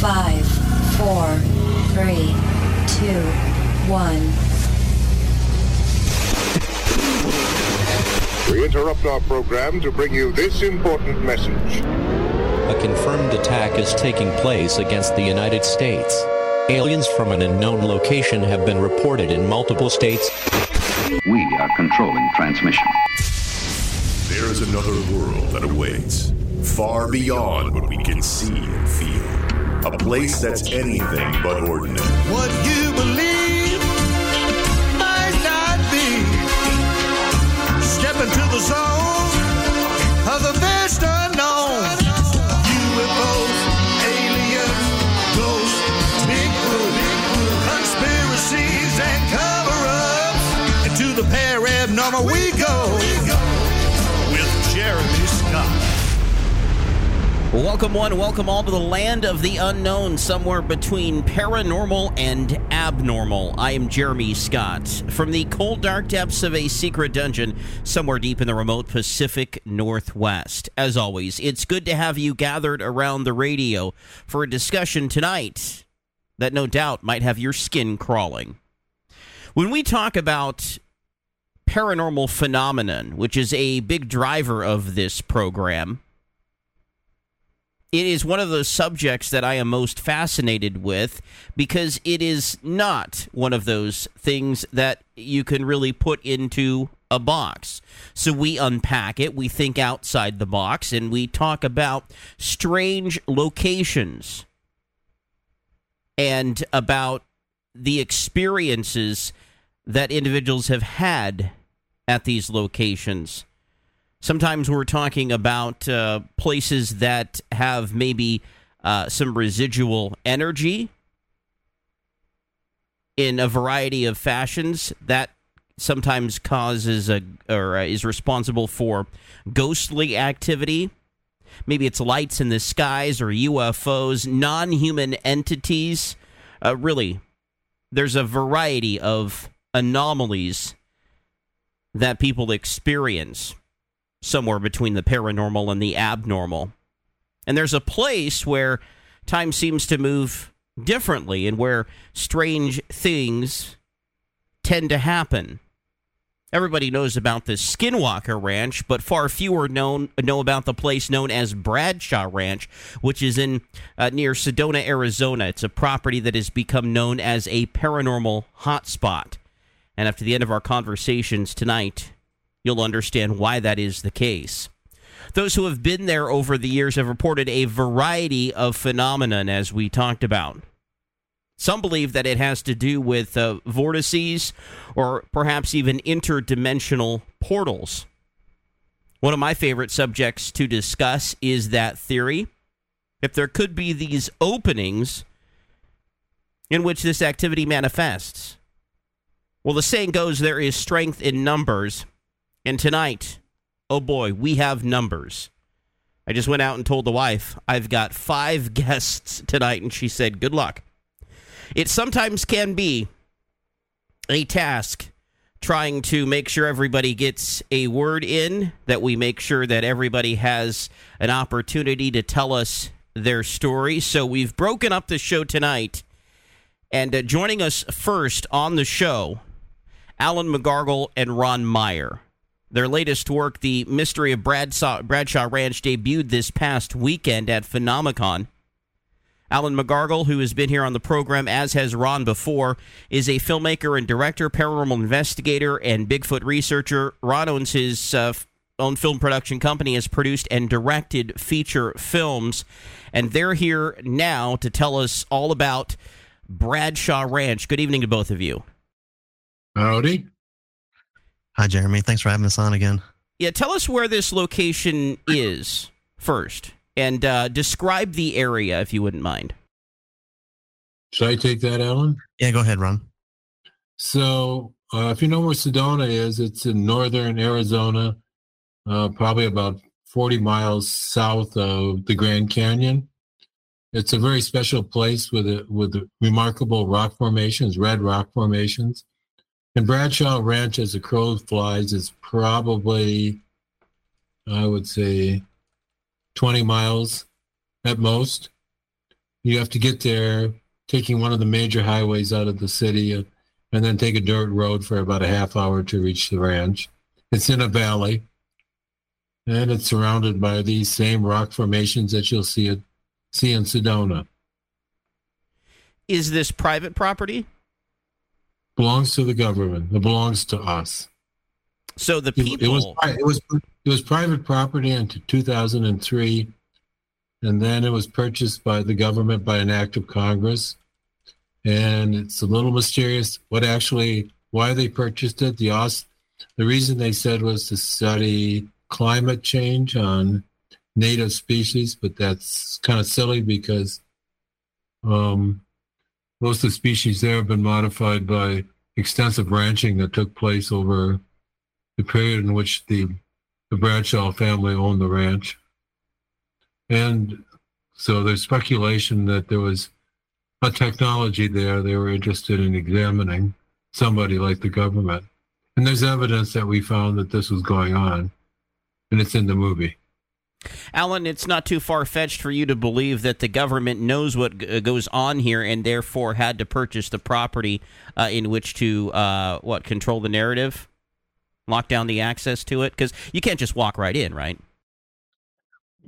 Five, four, three, two, one. We interrupt our program to bring you this important message. A confirmed attack is taking place against the United States. Aliens from an unknown location have been reported in multiple states. We are controlling transmission. There's another world that awaits, far beyond what we can see and feel. A place that's anything but ordinary. What you believe might not be. Step into the zone of the vast unknown. UFOs, aliens, ghosts, Bigfoot, conspiracies, and cover-ups. Into the paranormal we Welcome, one, welcome all to the land of the unknown, somewhere between paranormal and abnormal. I am Jeremy Scott from the cold, dark depths of a secret dungeon somewhere deep in the remote Pacific Northwest. As always, it's good to have you gathered around the radio for a discussion tonight that no doubt might have your skin crawling. When we talk about paranormal phenomenon, which is a big driver of this program, it is one of those subjects that I am most fascinated with because it is not one of those things that you can really put into a box. So we unpack it, we think outside the box, and we talk about strange locations and about the experiences that individuals have had at these locations. Sometimes we're talking about uh, places that have maybe uh, some residual energy in a variety of fashions that sometimes causes a or uh, is responsible for ghostly activity. Maybe it's lights in the skies or UFOs, non-human entities. Uh, really, there's a variety of anomalies that people experience somewhere between the paranormal and the abnormal. And there's a place where time seems to move differently and where strange things tend to happen. Everybody knows about the Skinwalker Ranch, but far fewer known know about the place known as Bradshaw Ranch, which is in uh, near Sedona, Arizona. It's a property that has become known as a paranormal hotspot. And after the end of our conversations tonight, you'll understand why that is the case. Those who have been there over the years have reported a variety of phenomenon, as we talked about. Some believe that it has to do with uh, vortices or perhaps even interdimensional portals. One of my favorite subjects to discuss is that theory. If there could be these openings in which this activity manifests. Well, the saying goes there is strength in numbers. And tonight, oh boy, we have numbers. I just went out and told the wife, I've got five guests tonight, and she said, Good luck. It sometimes can be a task trying to make sure everybody gets a word in, that we make sure that everybody has an opportunity to tell us their story. So we've broken up the show tonight. And uh, joining us first on the show, Alan Megargle and Ron Meyer. Their latest work, The Mystery of Bradshaw, Bradshaw Ranch, debuted this past weekend at Phenomicon. Alan Megargle, who has been here on the program, as has Ron before, is a filmmaker and director, paranormal investigator, and Bigfoot researcher. Ron owns his uh, own film production company, has produced and directed feature films, and they're here now to tell us all about Bradshaw Ranch. Good evening to both of you. Howdy. Hi, Jeremy. Thanks for having us on again. Yeah, tell us where this location is first and uh, describe the area if you wouldn't mind. Should I take that, Alan? Yeah, go ahead, Ron. So, uh, if you know where Sedona is, it's in northern Arizona, uh, probably about 40 miles south of the Grand Canyon. It's a very special place with a, with remarkable rock formations, red rock formations. And Bradshaw Ranch, as the crow flies, is probably, I would say, 20 miles at most. You have to get there taking one of the major highways out of the city and then take a dirt road for about a half hour to reach the ranch. It's in a valley and it's surrounded by these same rock formations that you'll see at, see in Sedona. Is this private property? Belongs to the government. It belongs to us. So the people. It, it was it was it was private property until 2003, and then it was purchased by the government by an act of Congress. And it's a little mysterious what actually why they purchased it. The os, the reason they said was to study climate change on native species, but that's kind of silly because um, most of the species there have been modified by extensive ranching that took place over the period in which the, the Bradshaw family owned the ranch. And so there's speculation that there was a technology there they were interested in examining, somebody like the government. And there's evidence that we found that this was going on, and it's in the movie. Alan, it's not too far fetched for you to believe that the government knows what g- uh, goes on here and therefore had to purchase the property uh, in which to uh, what control the narrative lock down the access to it? Because you can't just walk right in, right?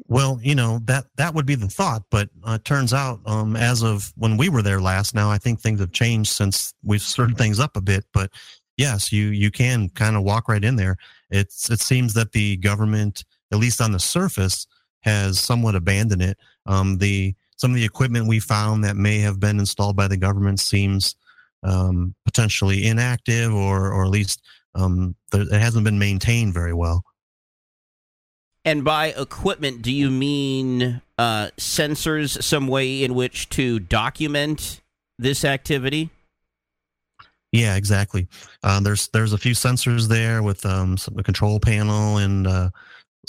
Well, you know that that would be the thought, but uh, it turns out, um, as of when we were there last, now I think things have changed since we've stirred things up a bit. But yes, you you can kind of walk right in there. It's it seems that the government, at least on the surface, has somewhat abandoned it. Um, the some of the equipment we found that may have been installed by the government seems um, potentially inactive, or or at least um, there, it hasn't been maintained very well. And by equipment, do you mean uh, sensors, some way in which to document this activity? Yeah, exactly. Uh, there's there's a few sensors there with um, some, a control panel and uh,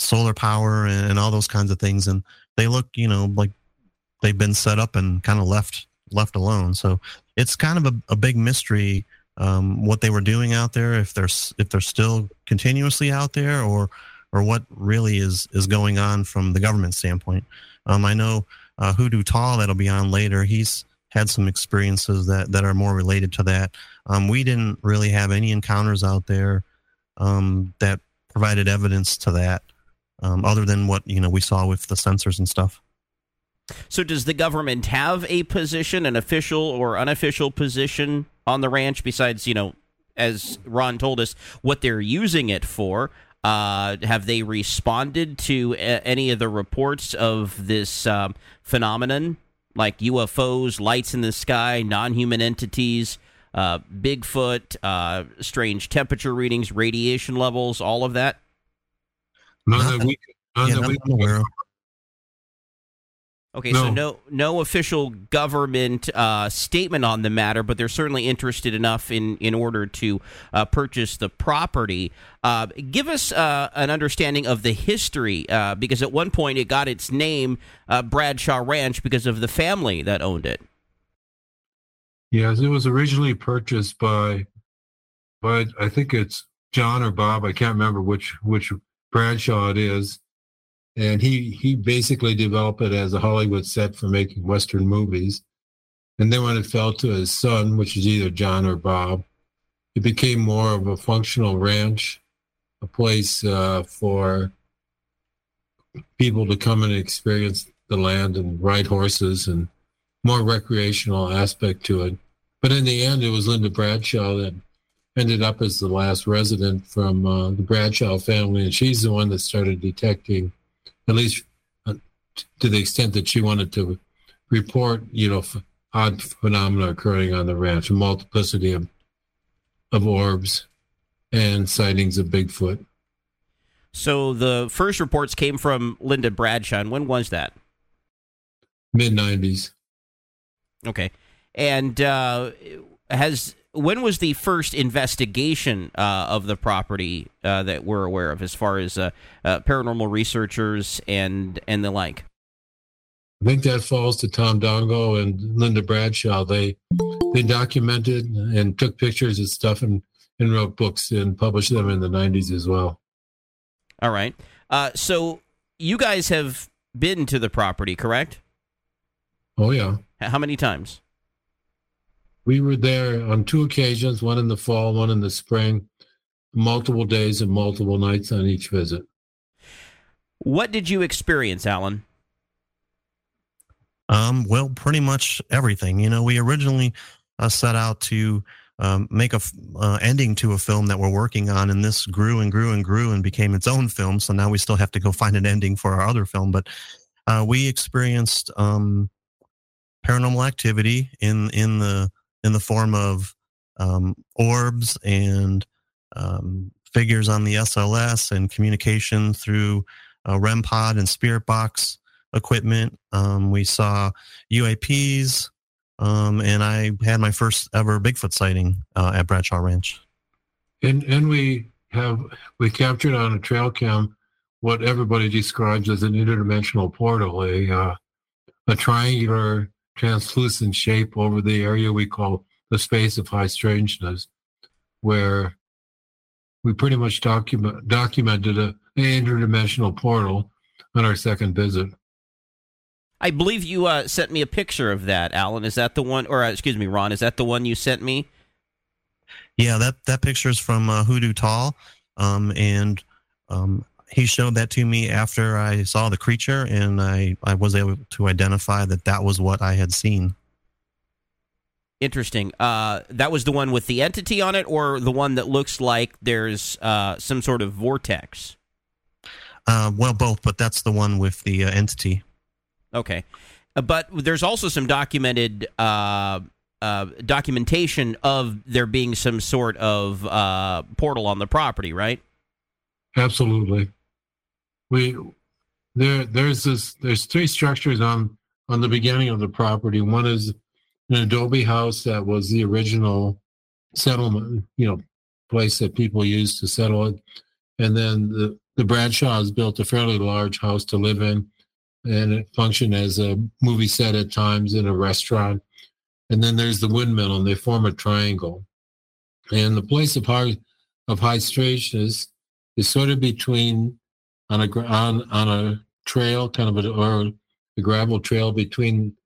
solar power and, and all those kinds of things, and they look, you know, like they've been set up and kind of left left alone. So it's kind of a, a big mystery um, what they were doing out there, if they're if they're still continuously out there, or or what really is is going on from the government standpoint. Um, I know uh, Hoodoo Tall that'll be on later. He's had some experiences that that are more related to that. Um, we didn't really have any encounters out there um, that provided evidence to that, um, other than what you know we saw with the sensors and stuff. So, does the government have a position, an official or unofficial position on the ranch besides, you know, as Ron told us, what they're using it for? Uh, have they responded to a- any of the reports of this um, phenomenon, like UFOs, lights in the sky, non human entities, uh, Bigfoot, uh, strange temperature readings, radiation levels, all of that? None that we, none Yeah, that we I'm aware of. Okay, so No. no no official government uh, statement on the matter, but they're certainly interested enough in in order to uh, purchase the property. Uh, give us uh, an understanding of the history, uh, because at one point it got its name uh, Bradshaw Ranch because of the family that owned it. Yes, it was originally purchased by, by I think it's John or Bob. I can't remember which which Bradshaw it is, and he he basically developed it as a Hollywood set for making Western movies. And then when it fell to his son, which is either John or Bob, it became more of a functional ranch, a place uh, for people to come and experience the land and ride horses and more recreational aspect to it. But in the end, it was Linda Bradshaw that ended up as the last resident from uh, the Bradshaw family, and she's the one that started detecting, at least uh, to the extent that she wanted to report, you know, f- odd phenomena occurring on the ranch, a multiplicity of of orbs and sightings of Bigfoot. So the first reports came from Linda Bradshaw. And when was that? Mid nineties. Okay. And uh, has when was the first investigation uh, of the property uh, that we're aware of, as far as uh, uh, paranormal researchers and and the like? I think that falls to Tom Dongo and Linda Bradshaw. They they documented and took pictures of stuff and, and wrote books and published them in the nineties as well. All right. Uh, so you guys have been to the property, correct? Oh yeah. How many times? We were there on two occasions, one in the fall, one in the spring, multiple days and multiple nights on each visit. What did you experience, Alan? Um, well, pretty much everything. You know, we originally uh, set out to um, make a f- uh, ending to a film that we're working on, and this grew and grew and grew and became its own film. So now we still have to go find an ending for our other film. But uh, we experienced um, paranormal activity in in the in the form of um, orbs and um, figures on the SLS and communication through uh, REM pod and spirit box equipment. Um, we saw UAPs, um, and I had my first ever Bigfoot sighting uh, at Bradshaw Ranch. And and we have we captured on a trail cam what everybody describes as an interdimensional portal, a uh, a triangular translucent shape over the area we call the space of high strangeness, where we pretty much document documented a, an interdimensional portal on our second visit. I believe you uh, sent me a picture of that, Alan. Is that the one, or uh, excuse me, Ron? Is that the one you sent me? Yeah, that that picture is from uh, Hoodoo Tall, um, and um, he showed that to me after I saw the creature, and I I was able to identify that that was what I had seen. Interesting. Uh, that was the one with the entity on it, or the one that looks like there's uh, some sort of vortex. Uh, well, both, but that's the one with the uh, entity. Okay, uh, but there's also some documented uh, uh, documentation of there being some sort of uh, portal on the property, right? Absolutely. We there there's this there's three structures on on the beginning of the property. One is an adobe house that was the original settlement, you know, place that people used to settle it. And then the the Bradshaws built a fairly large house to live in, and it functioned as a movie set at times in a restaurant. And then there's the windmill, and they form a triangle. And the place of high of high strangeness is sort of between on a on on a trail, kind of a or a gravel trail between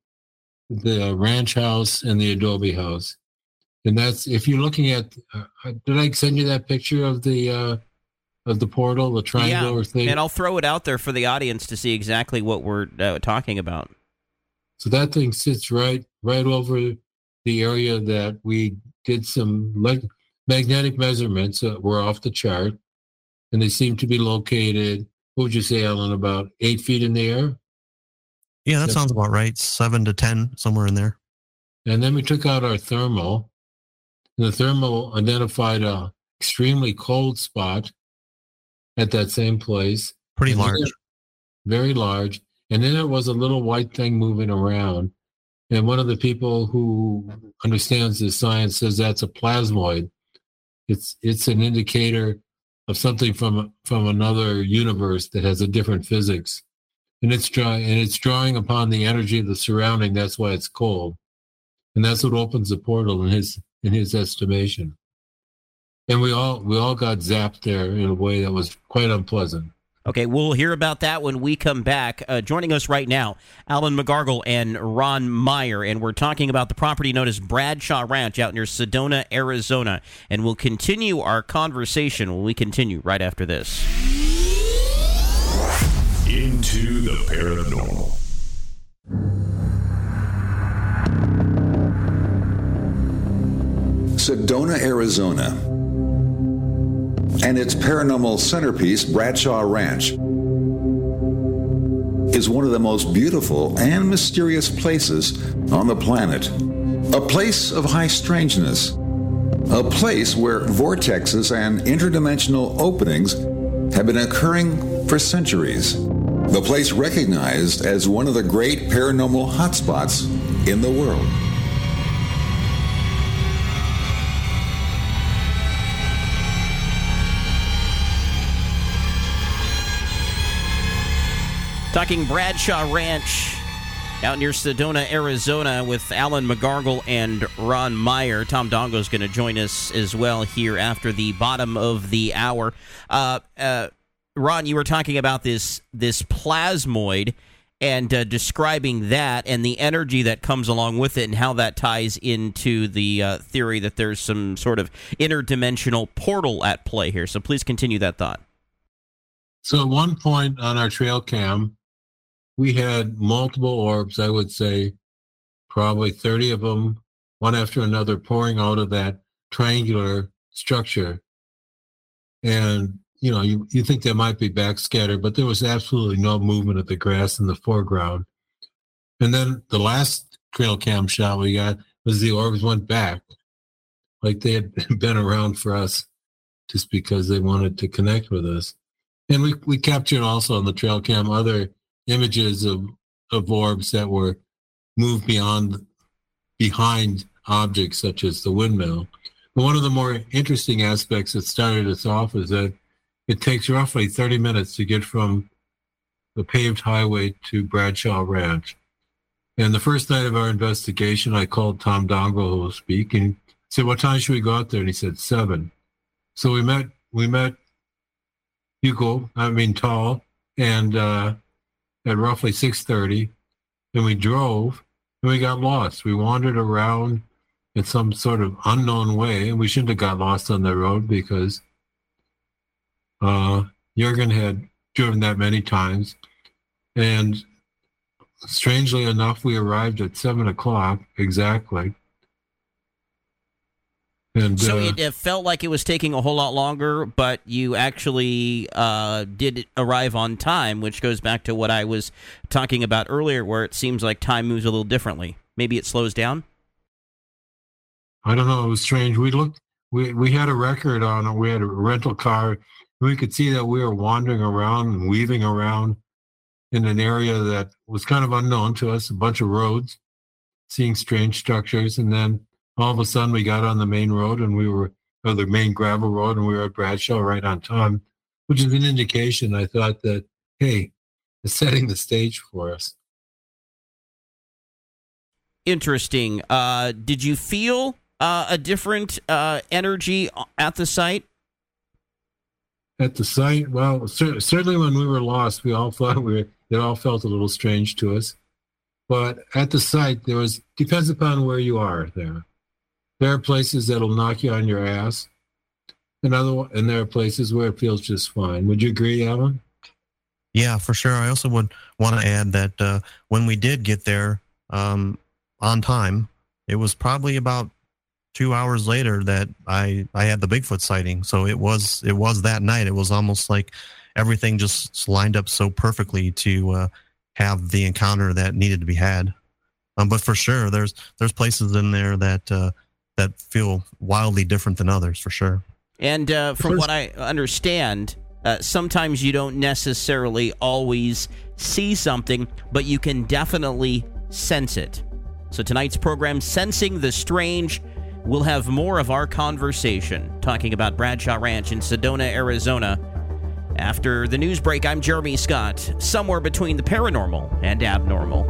the ranch house and the adobe house. And that's if you're looking at. Uh, did I send you that picture of the uh, of the portal, the triangular yeah, thing? and I'll throw it out there for the audience to see exactly what we're uh, talking about. So that thing sits right right over the area that we did some leg- magnetic measurements that were off the chart, and they seem to be located. What would you say, Alan? About eight feet in the air. Yeah, that sounds about right. Seven to ten, somewhere in there. And then we took out our thermal. And the thermal identified a extremely cold spot at that same place. Pretty And large. it- very large. And then it was a little white thing moving around. And one of the people who understands the science says that's a plasmoid. It's it's an indicator of something from from another universe that has a different physics. And it's drawing and it's drawing upon the energy of the surrounding. That's why it's cold. And that's what opens the portal in his in his estimation. And we all we all got zapped there in a way that was quite unpleasant. Okay, we'll hear about that when we come back. Uh, joining us right now, Alan Megargle and Ron Meyer, and we're talking about the property known as Bradshaw Ranch out near Sedona, Arizona. And we'll continue our conversation when we continue right after this. Into the paranormal. Sedona, Arizona and its paranormal centerpiece, Bradshaw Ranch, is one of the most beautiful and mysterious places on the planet. A place of high strangeness. A place where vortexes and interdimensional openings have been occurring for centuries. The place recognized as one of the great paranormal hotspots in the world. Talking Bradshaw Ranch out near Sedona, Arizona, with Alan Megargle and Ron Meyer. Tom Dongo is going to join us as well here after the bottom of the hour. Uh, uh, Ron, you were talking about this this plasmoid and uh, describing that and the energy that comes along with it and how that ties into the uh, theory that there's some sort of interdimensional portal at play here. So please continue that thought. So at one point on our trail cam, we had multiple orbs, I would say probably 30 of them, one after another, pouring out of that triangular structure. And, you know, you, you think they might be backscattered, but there was absolutely no movement of the grass in the foreground. And then the last trail cam shot we got was the orbs went back, like they had been around for us just because they wanted to connect with us. And we, we captured also on the trail cam other images of, of orbs that were moved beyond behind objects such as the windmill. But one of the more interesting aspects that started us off is that it takes roughly 30 minutes to get from the paved highway to Bradshaw Ranch. And the first night of our investigation, I called Tom Dongo, who will speak, and said, "What time should we go out there?" And he said, seven. So we met. We met Hugo. I mean, Tall, and uh, at roughly 6.30 and we drove and we got lost. We wandered around in some sort of unknown way and we shouldn't have got lost on the road because uh, jurgen had driven that many times. And strangely enough we arrived at 7 o'clock exactly and, so uh, it, it, felt like it was taking a whole lot longer, but you actually uh, did arrive on time, which goes back to what I was talking about earlier, where it seems like time moves a little differently. Maybe it slows down. I don't know. It was strange. We looked. We we had a record on. We had a rental car. We could see that we were wandering around and weaving around in an area that was kind of unknown to us. A bunch of roads, seeing strange structures, and then all of a sudden we got on the main road and we were or the main gravel road and we were at Bradshaw right on time, which is an indication I thought that, hey, it's setting the stage for us. Interesting. Uh, did you feel uh, a different uh, energy at the site? At the site, well, cer- certainly when we were lost, we all thought we were, it all felt a little strange to us. But at the site, there was depends upon where you are there. There are places that'll knock you on your ass, and other and there are places where it feels just fine. Would you agree, Alan? Yeah, for sure. I also would want to add that uh, when we did get there um, on time, it was probably about two hours later that I I had the Bigfoot sighting. So it was it was that night. It was almost like everything just lined up so perfectly to uh, have the encounter that needed to be had. Um, but for sure, there's there's places in there that uh, that feel wildly different than others for sure. And uh, from what I understand, uh, sometimes you don't necessarily always see something, but you can definitely sense it. So tonight's program, Sensing the Strange, we'll have more of our conversation talking about Bradshaw Ranch in Sedona, Arizona. After the news break, I'm Jeremy Scott, somewhere between the paranormal and abnormal.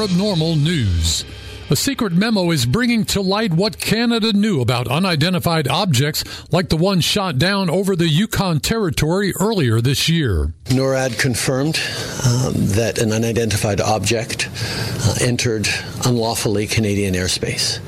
Paranormal News. A secret memo is bringing to light what Canada knew about unidentified objects like the one shot down over the Yukon Territory earlier this year. NORAD confirmed um, that an unidentified object uh, entered unlawfully Canadian airspace.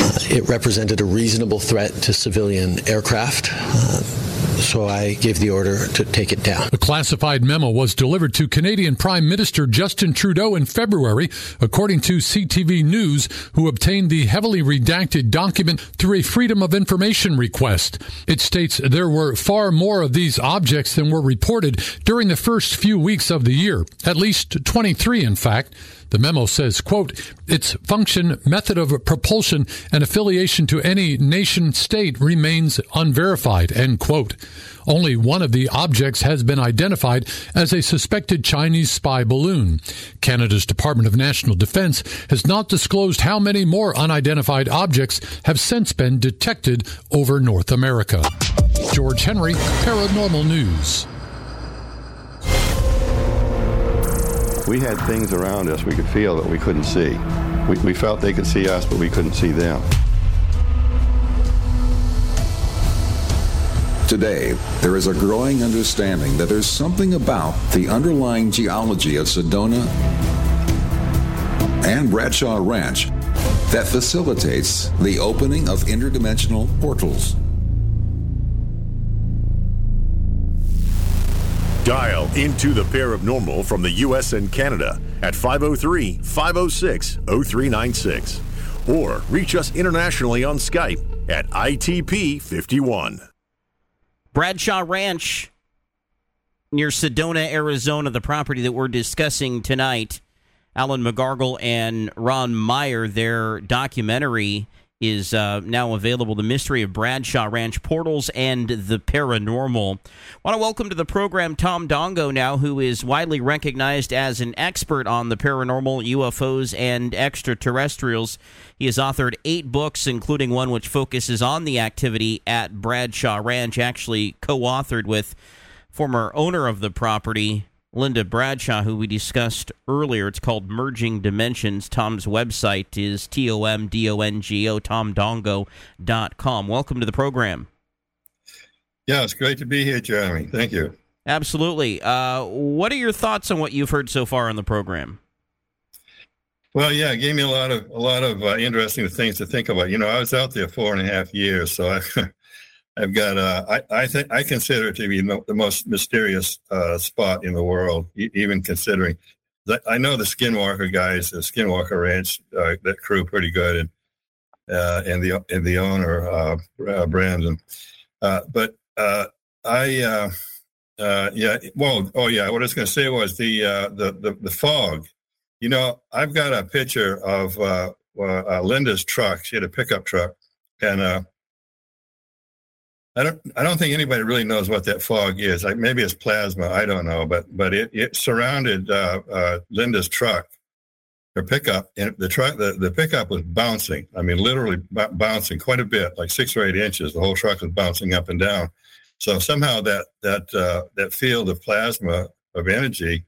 Uh, it represented a reasonable threat to civilian aircraft. Uh, so I gave the order to take it down. The classified memo was delivered to Canadian Prime Minister Justin Trudeau in February, according to CTV News, who obtained the heavily redacted document through a Freedom of Information request. It states there were far more of these objects than were reported during the first few weeks of the year, at least 23 in fact. The memo says, quote, its function, method of propulsion, and affiliation to any nation state remains unverified, end quote. Only one of the objects has been identified as a suspected Chinese spy balloon. Canada's Department of National Defense has not disclosed how many more unidentified objects have since been detected over North America. George Henry, Paranormal News. We had things around us we could feel that we couldn't see. We, we felt they could see us, but we couldn't see them. Today, there is a growing understanding that there's something about the underlying geology of Sedona and Bradshaw Ranch that facilitates the opening of interdimensional portals. Dial into the paranormal from the U.S. and Canada at 503 506 0396 or reach us internationally on Skype at ITP51. Bradshaw Ranch near Sedona, Arizona, the property that we're discussing tonight. Alan Megargle and Ron Meyer, their documentary is uh, now available The Mystery of Bradshaw Ranch Portals and the Paranormal. want to welcome to the program Tom Dongo now, who is widely recognized as an expert on the paranormal, UFOs, and extraterrestrials. He has authored eight books, including one which focuses on the activity at Bradshaw Ranch, actually co authored with former owner of the property, Linda Bradshaw, who we discussed earlier. It's called Merging Dimensions. Tom's website is T O M D O N G O, tomdongo.com. Welcome to the program. Yeah, it's great to be here, Jeremy. Thank you. Absolutely. Uh, what are your thoughts on what you've heard so far on the program? Well, yeah, it gave me a lot of a lot of uh, interesting things to think about. You know, I was out there four and a half years, so I I've got uh, I I think I consider it to be the most mysterious uh, spot in the world, e- even considering that I know the Skinwalker guys, the Skinwalker Ranch, uh, that crew pretty good, and uh, and the and the owner uh, Brandon, but I yeah well oh yeah what I was going to say was the, the the the fog, you know I've got a picture of Linda's truck. She had a pickup truck, and I don't. I don't think anybody really knows what that fog is. Like maybe it's plasma. I don't know, but but it, it surrounded uh, uh, Linda's truck, her pickup, and the truck. The, the pickup was bouncing. I mean, literally b- bouncing quite a bit, like six or eight inches. The whole truck was bouncing up and down. So somehow that that uh, that field of plasma of energy,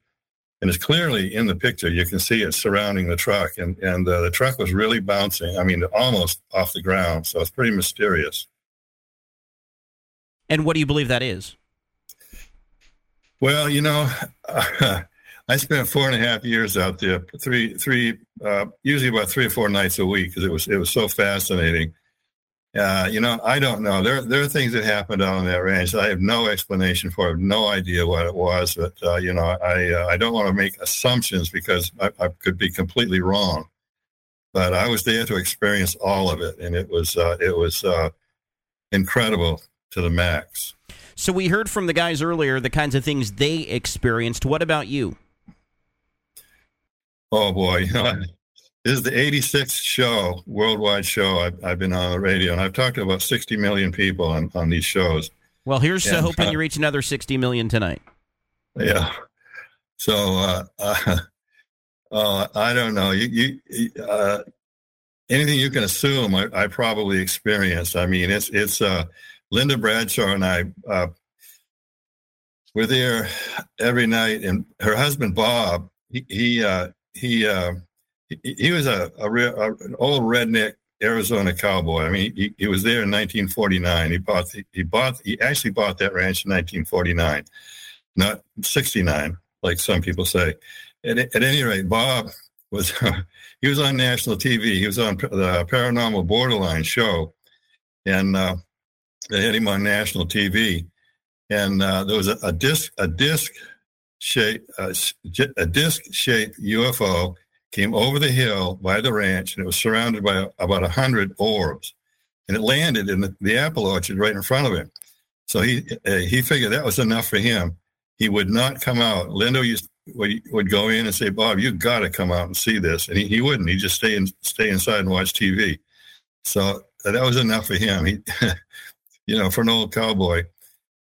and it's clearly in the picture. You can see it surrounding the truck, and and uh, the truck was really bouncing. I mean, almost off the ground. So it's pretty mysterious. And what do you believe that is? Well, you know, uh, I spent four and a half years out there, three, three, uh, usually about three or four nights a week because it was it was so fascinating. Uh, you know, I don't know. There there are things that happened on that ranch. I have no explanation for. I have no idea what it was. But uh, you know, I uh, I don't want to make assumptions because I, I, could be completely wrong. But I was there to experience all of it, and it was uh, it was incredible to the max. So we heard from the guys earlier the kinds of things they experienced. What about you? Oh boy, this is the 86th show, worldwide show I've, I've, been on the radio, and I've talked to about 60 million people on, on these shows. Well, here's and, hoping uh, you reach another 60 million tonight. Yeah. So uh, uh, uh, I don't know. You, you uh, anything you can assume, I, I, probably experienced. I mean, it's it's uh, Linda Bradshaw and I uh, were there every night, and her husband Bob, he he, uh, he uh, he, he was a, a, real, a, an old redneck Arizona cowboy. I mean, he, he was there in 1949. He bought he bought he actually bought that ranch in 1949, not 69 like some people say. At, at any rate, Bob was he was on national TV. He was on the Paranormal Borderline show, and uh, they had him on national TV. And uh, there was a, a disc a disc shape uh, a disc shaped UFO came over the hill by the ranch, and it was surrounded by about a hundred orbs, and it landed in the, the apple orchard right in front of him. So he uh, he figured that was enough for him. He would not come out. Linda used would, would go in and say, Bob, you got to come out and see this. And he, he wouldn't. He'd just stay, in, stay inside and watch TV. So uh, that was enough for him. He, you know, for an old cowboy,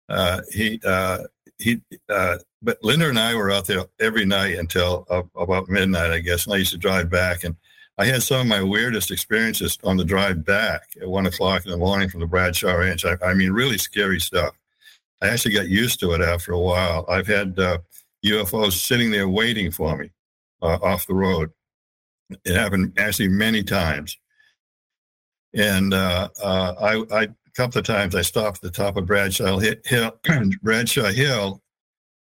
uh, he, uh, he, uh, but Linda and I were out there every night until uh, about midnight, I guess. And I used to drive back and I had some of my weirdest experiences on the drive back at one o'clock in the morning from the Bradshaw Ranch. I, I mean, really scary stuff. I actually got used to it after a while. I've had, uh, UFOs sitting there waiting for me uh, off the road. It happened actually many times. And uh, uh, I, I, a couple of times I stopped at the top of Bradshaw Hill, Bradshaw Hill,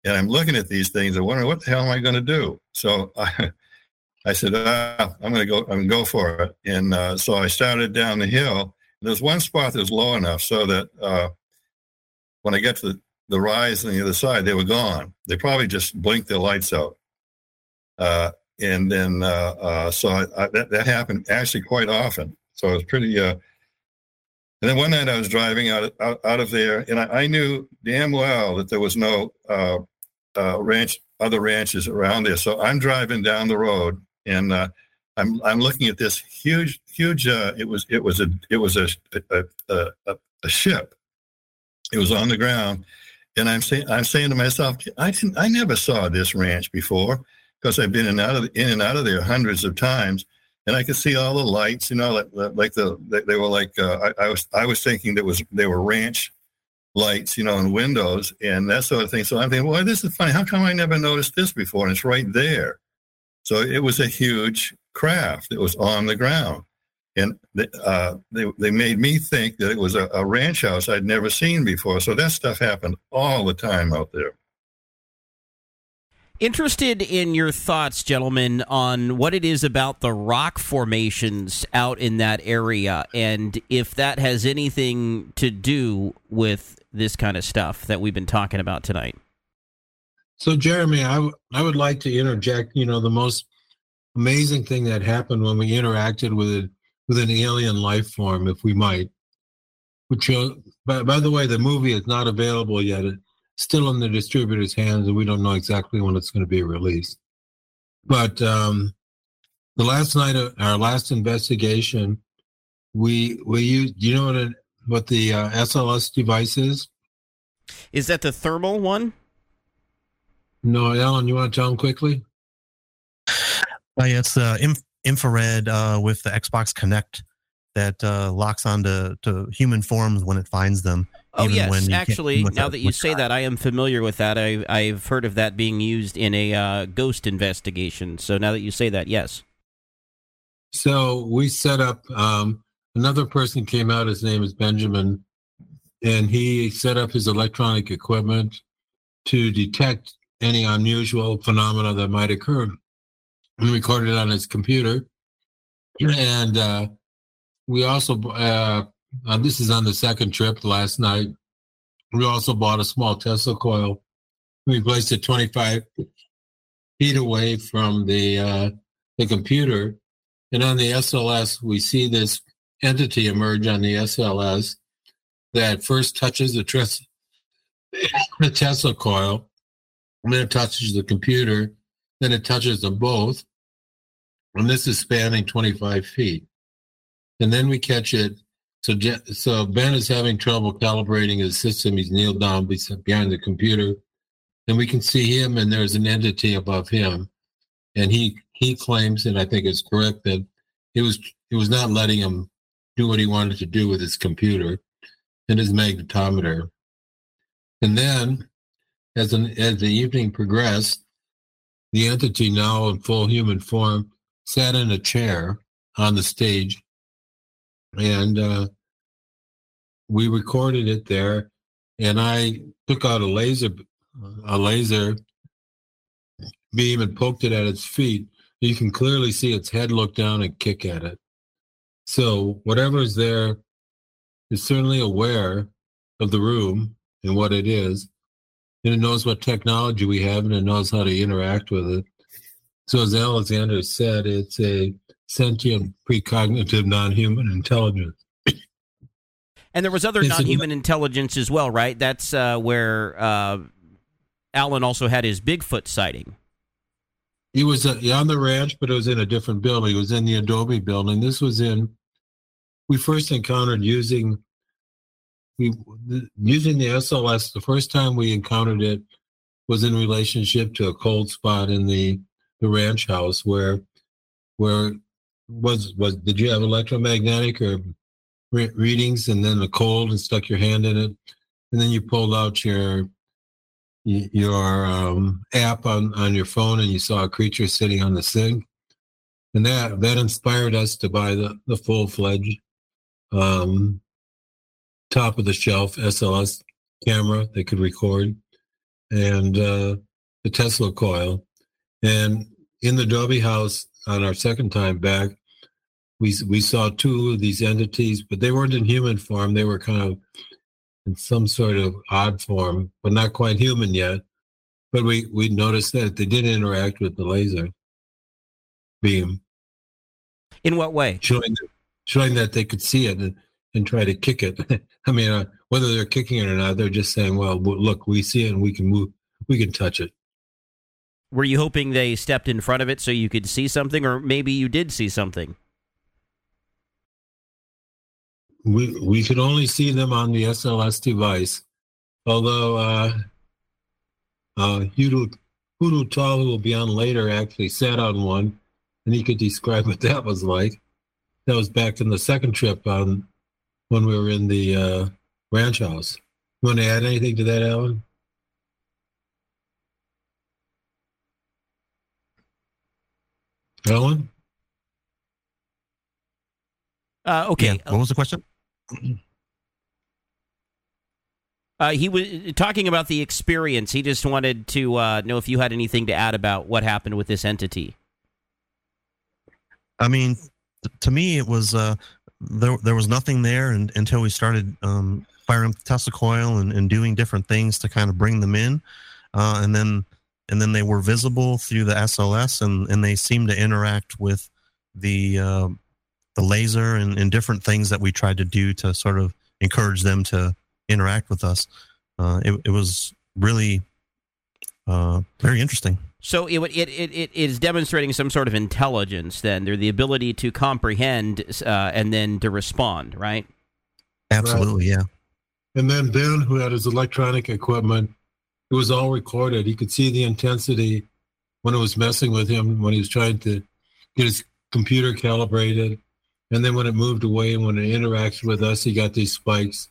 and I'm looking at these things. I wonder what the hell am I going to do? So I, I said, ah, I'm going to go. I'm going to go for it. And uh, so I started down the hill. There's one spot that's low enough so that uh, when I get to the the rise on the other side, they were gone. They probably just blinked their lights out. Uh, and then, uh, uh, so I, I, that, that happened actually quite often. So it was pretty, uh, and then one night I was driving out of, out, out of there and I, I, knew damn well that there was no uh, uh, ranch, other ranches around there. So I'm driving down the road and I'm, I'm looking at this huge, huge, it was, it was a, it was a, a, a, a ship. It was on the ground and I'm saying, I'm saying to myself, I didn't, I never saw this ranch before because I've been in out of in and out of there hundreds of times, and I could see all the lights, you know, like like the they were like uh, I, I, was I was thinking that was they were ranch lights, you know, and windows and that sort of thing. So I'm thinking, well, this is funny. How come I never noticed this before? And it's right there. So it was a huge craft It was on the ground and uh, they, they made me think that it was a, a, ranch house I'd never seen before. So that stuff happened all the time out there. Interested in your thoughts, gentlemen, on what it is about the rock formations out in that area, and if that has anything to do with this kind of stuff that we've been talking about tonight. So, Jeremy, I, w- I would like to interject. You know, the most amazing thing that happened when we interacted with it with an alien life form, if we might. Which, uh, by, by the way, the movie is not available yet. It's still in the distributor's hands, and we don't know exactly when it's going to be released. But um, the last night, of our last investigation, we we used. You know what? It, what the uh, SLS device is? Is that the thermal one? No, Alan, you want to tell them quickly? Uh, yeah, it's the uh, inf- infrared uh, with the Xbox Kinect that uh, locks onto to human forms when it finds them. Oh yes, actually, now that you say that, I am familiar with that. I, I've heard of that being used in a uh, ghost investigation. So now that you say that, yes. So we set up. Um, another person came out. His name is Benjamin, and he set up his electronic equipment to detect any unusual phenomena that might occur and recorded it on his computer. And uh, we also, uh, uh, this is on the second trip last night. We also bought a small Tesla coil. We placed it 25 feet away from the uh, the computer, and on the SLS, we see this entity emerge on the SLS that first touches the, the Tesla coil, then it touches the computer, then it touches them both. And this is spanning 25 feet. And then we catch it. So, so Ben is having trouble calibrating his system. He's kneeled down behind the computer. And we can see him, and there's an entity above him. And he he claims, and I think it's correct, that it was it was not letting him do what he wanted to do with his computer and his magnetometer. And then, as an, as the evening progressed, the entity now in full human form sat in a chair on the stage and uh, we recorded it there and i took out a laser a laser beam and poked it at its feet. You can clearly see its head look down and kick at it. So whatever is there is certainly aware of the room and what it is and it knows what technology we have and it knows how to interact with it. So as alexander said it's a sentient precognitive non-human intelligence And there was other non-human intelligence as well, right? That's uh, where uh, Alan also had his Bigfoot sighting. He was uh, on the ranch, but it was in a different building. It was in the Adobe building. This was in. We first encountered using. We the, using the SLS. The first time we encountered it was in relationship to a cold spot in the the ranch house where, where was was did you have electromagnetic or re- readings and then the cold and stuck your hand in it, and then you pulled out your your um, app on, on your phone and you saw a creature sitting on the sink. And that that inspired us to buy the, the full fledged um, top of the shelf SLS camera that could record and uh, the Tesla coil. And in the Adobe house on our second time back, we we saw two of these entities, but they weren't in human form. They were kind of in some sort of odd form, but not quite human yet. But we, we noticed that they did interact with the laser beam. In what way? Showing, showing that they could see it and, and try to kick it. I mean, uh, whether they're kicking it or not, they're just saying, well, look, we see it and we can move, we can touch it. Were you hoping they stepped in front of it so you could see something, or maybe you did see something? We, we could only see them on the SLS device. Although, uh, uh, Hoodoo, Hoodoo Tall, who will be on later, actually sat on one and he could describe what that was like. That was back in the second trip on when we were in the uh, ranch house. You want to add anything to that, Alan? Alan? Uh, okay. What was the question? Uh, he was talking about the experience. He just wanted to uh, know if you had anything to add about what happened with this entity. I mean, to me, it was uh, there. There was nothing there and, until we started um, firing up the Tesla coil and, and doing different things to kind of bring them in, uh, and then and then they were visible through the SLS and, and they seemed to interact with the uh, the laser and, and different things that we tried to do to sort of encourage them to interact with us. Uh, it, it was really uh, very interesting. So it, it it it is demonstrating some sort of intelligence. Then they're the ability to comprehend uh, and then to respond. Right. Absolutely, yeah. And then Ben, who had his electronic equipment, it was all recorded. He could see the intensity when it was messing with him, when he was trying to get his computer calibrated. And then when it moved away and when it interacted with us, he got these spikes.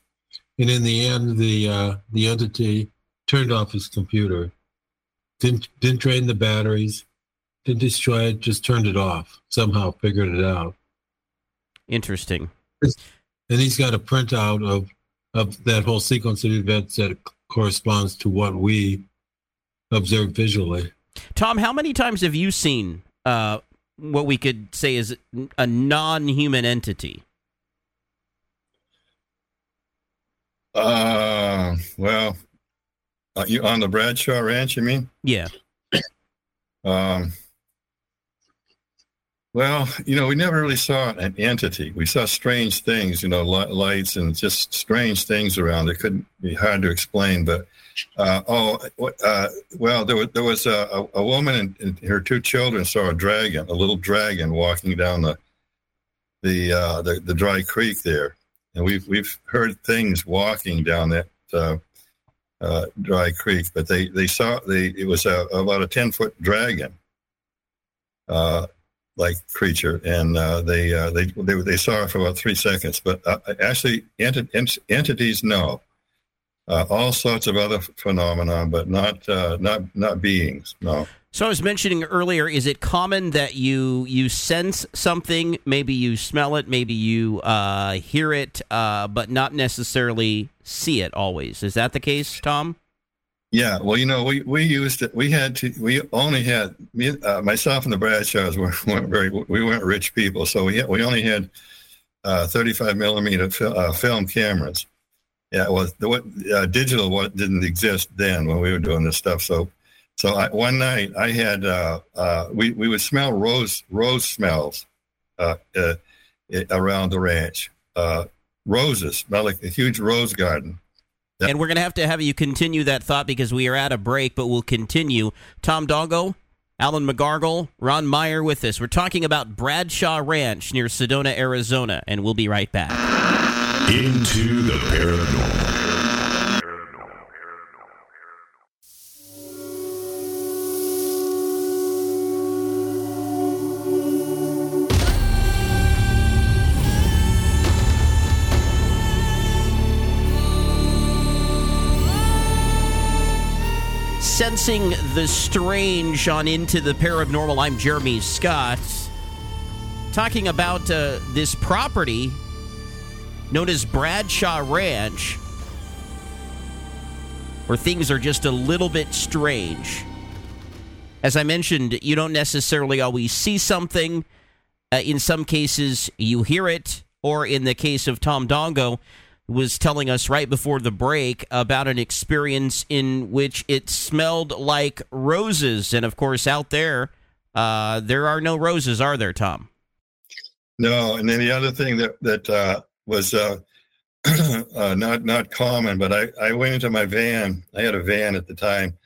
And in the end, the uh, the entity turned off his computer. Didn't didn't drain the batteries, didn't destroy it, just turned it off. Somehow figured it out. Interesting. And he's got a printout of of that whole sequence of events that corresponds to what we observe visually. Tom, how many times have you seen uh, what we could say is a non-human entity? Uh, well, uh, you on the Bradshaw Ranch? You mean? Yeah. Um, well, you know, we never really saw an entity. We saw strange things, you know, li- lights and just strange things around. It couldn't be hard to explain. But uh, oh, uh, well, there was there was a, a, woman and, and her two children saw a dragon, a little dragon, walking down the the uh, the, the dry creek there, and we've we've heard things walking down that. Uh, uh, dry creek, but they they saw they it was a, about a ten foot dragon, uh, like creature, and uh, they, uh, they they they saw it for about three seconds. But uh, actually, enti- ent- entities, no. uh, all sorts of other phenomena, but not uh, not not beings. No. So I was mentioning earlier, is it common that you you sense something? Maybe you smell it, maybe you uh, hear it, uh, but not necessarily see it. Always is that the case, Tom? Yeah, well, you know, we, we used it. We had to. We only had me, uh, myself and the Bradshaws were, weren't very. We weren't rich people, so we we only had uh, 35 millimeter fil- uh, film cameras. Yeah, well, the what uh, digital what didn't exist then when we were doing this stuff. So, so I, one night I had uh, uh, we we would smell rose rose smells around the ranch. Roses smell like a huge rose garden. And we're going to have to have you continue that thought because we are at a break, but we'll continue. Tom Dongo, Alan Megargle, Ron Meyer with us. We're talking about Bradshaw Ranch near Sedona, Arizona, and we'll be right back. Into the paranormal. Sensing the strange on Into the Paranormal, I'm Jeremy Scott. Talking about uh, this property known as Bradshaw Ranch, where things are just a little bit strange. As I mentioned, you don't necessarily always see something. Uh, in some cases, you hear it, or in the case of Tom Dongo, was telling us right before the break about an experience in which it smelled like roses. And of course, out there, uh, there are no roses, are there, Tom? No, and then the other thing that that uh, was uh, uh, not not common, but I, I went into my van. I had a van at the time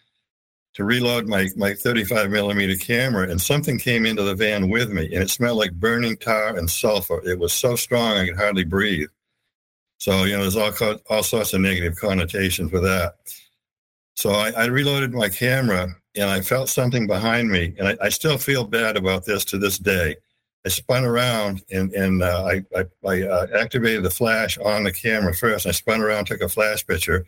to reload my my 35 millimeter camera, and something came into the van with me, and it smelled like burning tar and sulfur. It was so strong I could hardly breathe. So you know, there's all co- all sorts of negative connotations with that. So I, I reloaded my camera, and I felt something behind me, and I, I still feel bad about this to this day. I spun around and, and uh, I, I, I uh, activated the flash on the camera first. I spun around, took a flash picture,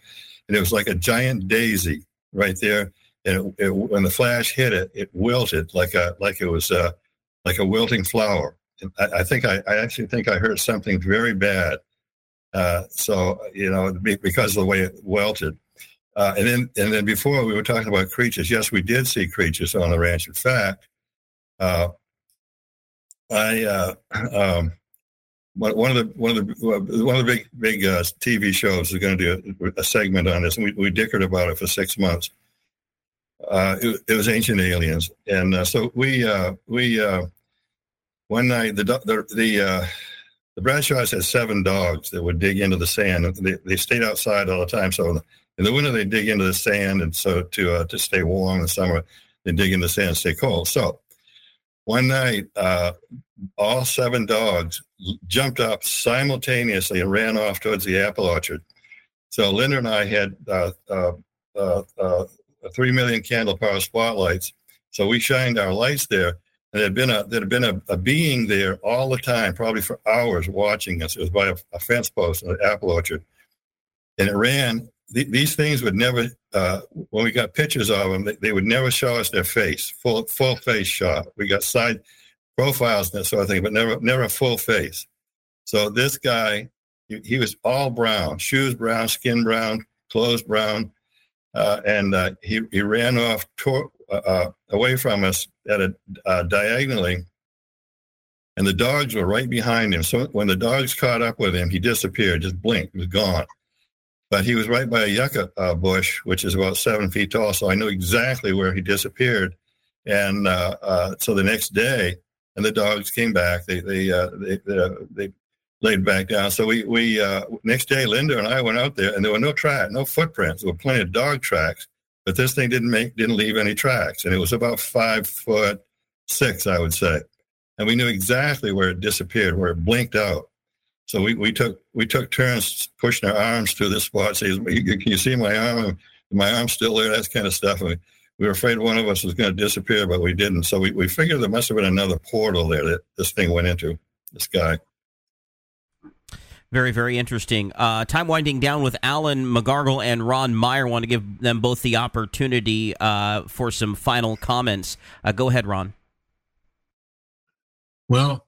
and it was like a giant daisy right there. And it, it, when the flash hit it, it wilted like a like it was uh, like a wilting flower. I, I, think I, I actually think I heard something very bad. Uh, so you know because of the way it wilted. Uh, and then and then before we were talking about creatures. Yes, we did see creatures on the ranch. In fact, uh, I uh, um, one of the one of the one of the big big uh, TV shows is going to do a, a, segment on this, and we, we dickered about it for six months. Uh, it, it, was ancient aliens, and so we uh, we uh, one night the the the, uh, the Bradshaws had seven dogs that would dig into the sand. They they stayed outside all the time, so in the winter they dig into the sand, and so to to stay warm in the summer they dig in the sand and stay cold. So one night, uh, all seven dogs jumped up simultaneously and ran off towards the apple orchard. So Linda and I had uh, uh, uh, uh three million candle power spotlights. So we shined our lights there, and there'd been a there'd been a, a, being there all the time, probably for hours, watching us. It was by a, a fence post the apple orchard, and it ran th- these things would never, uh, when we got pictures of them, they, they, would never show us their face, full full face shot. We got side profiles and that sort of thing, but never never a full face. So this guy, he, he was all brown, shoes brown, skin brown, clothes brown, uh, and uh, he he ran off to, uh, uh, away from us at a uh, diagonally. And the dogs were right behind him. So when the dogs caught up with him, he disappeared, just blinked, was gone. But he was right by a yucca uh, bush, which is about seven feet tall. So I knew exactly where he disappeared. And uh, uh, so the next day, and the dogs came back. They they they, they laid back down. So we we uh, next day, Linda and I went out there, and there were no track, no footprints. There were plenty of dog tracks, but this thing didn't make didn't leave any tracks, and it was about five foot six, I would say. And we knew exactly where it disappeared, where it blinked out. So we, we took we took turns pushing our arms through this spot. Says, "Can you see my arm? My arm's still there." That kind of stuff. And we, we were afraid one of us was going to disappear, but we didn't. So we, we figured there must have been another portal there that this thing went into. This guy. Very, very interesting. Uh, time winding down with Alan Megargle and Ron Meyer. want to give them both the opportunity uh, for some final comments. Uh, go ahead, Ron. Well,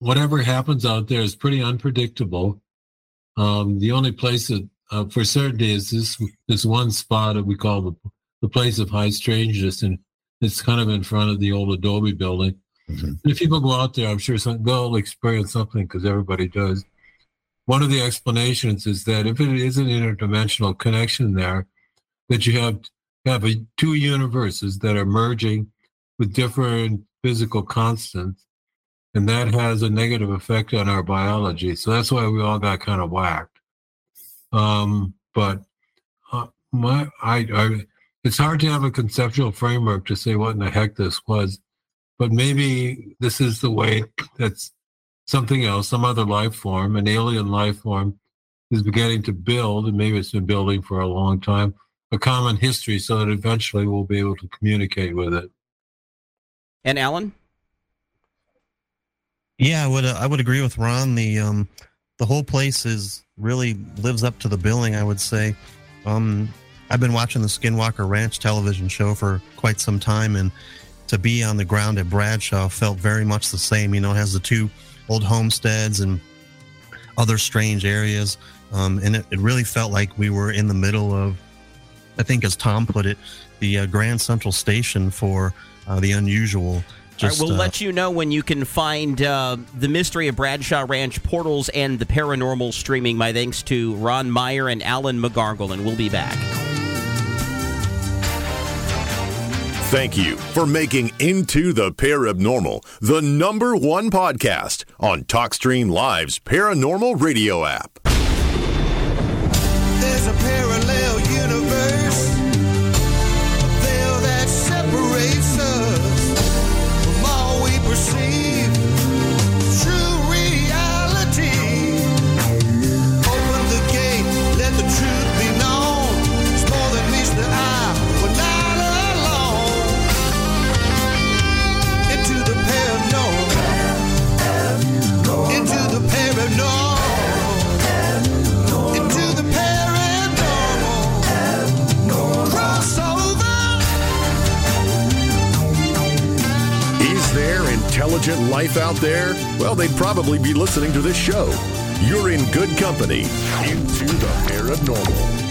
whatever happens out there is pretty unpredictable. Um, the only place that, uh, for certainty, is this this one spot that we call the the place of high strangeness, and it's kind of in front of the old Adobe building. Mm-hmm. If people go out there, I'm sure some, they'll experience something because everybody does. One of the explanations is that if it is an interdimensional connection there, that you have have a, two universes that are merging with different physical constants, and that has a negative effect on our biology. So that's why we all got kind of whacked. Um, but uh, my, I, I, it's hard to have a conceptual framework to say what in the heck this was, but maybe this is the way that's something else, some other life form, an alien life form, is beginning to build, and maybe it's been building for a long time, a common history so that eventually we'll be able to communicate with it. And Alan? Yeah, I would uh, I would agree with Ron. The um the whole place is really lives up to the billing, I would say. Um I've been watching the Skinwalker Ranch television show for quite some time and to be on the ground at Bradshaw felt very much the same. You know, it has the two old homesteads and other strange areas. Um, and it, it, really felt like we were in the middle of, I think, as Tom put it, the uh, Grand Central Station for uh, the unusual. Just, we'll uh, let you know when you can find uh, the mystery of Bradshaw Ranch portals and the paranormal streaming. My thanks to Ron Meyer and Alan Megargle, and we'll be back. Thank you for making Into the Paranormal the number one podcast on TalkStream Live's Paranormal Radio app. Intelligent life out there? Well, they'd probably be listening to this show. You're in good company. Into the Paranormal.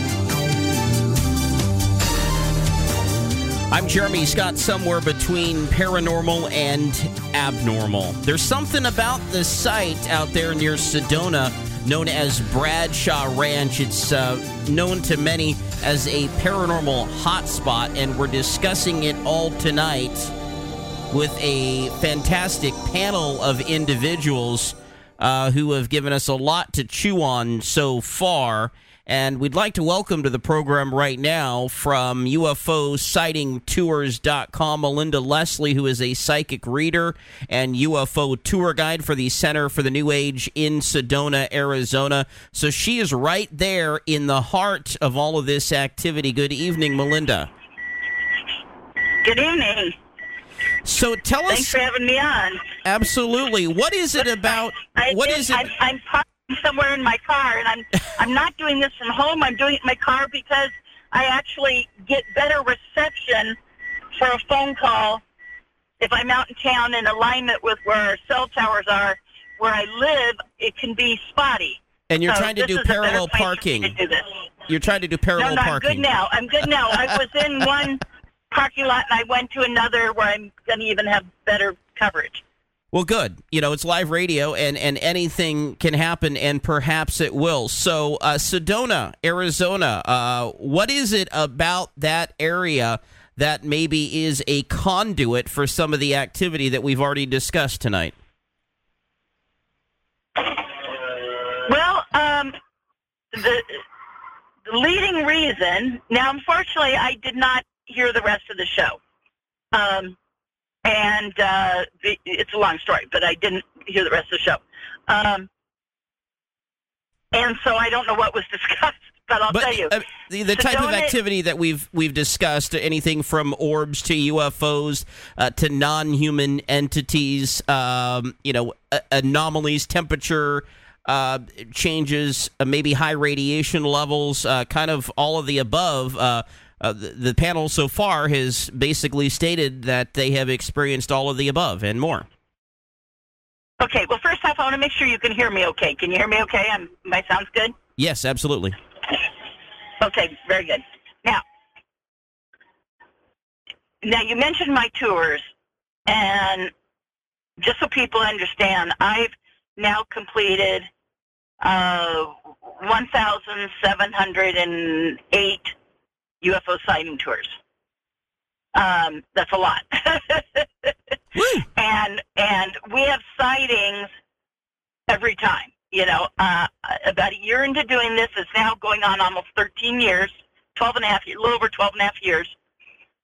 I'm Jeremy Scott, somewhere between paranormal and abnormal. There's something about the site out there near Sedona known as Bradshaw Ranch. It's uh, known to many as a paranormal hotspot, and we're discussing it all tonight with a fantastic panel of individuals uh, who have given us a lot to chew on so far. And we'd like to welcome to the program right now from UFO sightingtours.com Melinda Leslie, who is a psychic reader and UFO tour guide for the Center for the New Age in Sedona, Arizona. So she is right there in the heart of all of this activity. Good evening, Melinda. Good evening. So tell Thanks us for having me on. absolutely what is it about? I What is it? I'm, I'm parked somewhere in my car, and I'm I'm not doing this from home. I'm doing it in my car because I actually get better reception for a phone call if I'm out in town in alignment with where our cell towers are. Where I live, it can be spotty. And you're So trying to do is a better parallel place for me parking. to do. You're trying to do parallel no, no, parking. I'm good now. I'm good now. I was in one parking lot and I went to another where I'm going to even have better coverage. Well, good. You know, it's live radio, and, and anything can happen, and perhaps it will. So, uh, Sedona, Arizona, uh, what is it about that area that maybe is a conduit for some of the activity that we've already discussed tonight? Well, um, the, the leading reason. Now, unfortunately, I did not hear the rest of the show, um, and uh, the, it's a long story, but I didn't hear the rest of the show, um, and so I don't know what was discussed. But I'll tell you, Uh, the, the type of activity that we've we've discussed, anything from orbs to UFOs uh, to non-human entities, um, you know, a- anomalies, temperature, uh, changes, uh, maybe high radiation levels, uh, kind of all of the above. Uh, the, the panel so far has basically stated that they have experienced all of the above and more. Okay, well, first off, I want to make sure you can hear me okay. Can you hear me okay? I'm, my sound's good? Yes, absolutely. Okay, very good. Now, now you mentioned my tours, and just so people understand, I've now completed uh, 1,708 UFO sighting tours. Um, that's a lot. and and we have sightings every time. You know, uh, about a year into doing this, it's now going on almost 13 years, 12 and a half, a little over 12 and a half years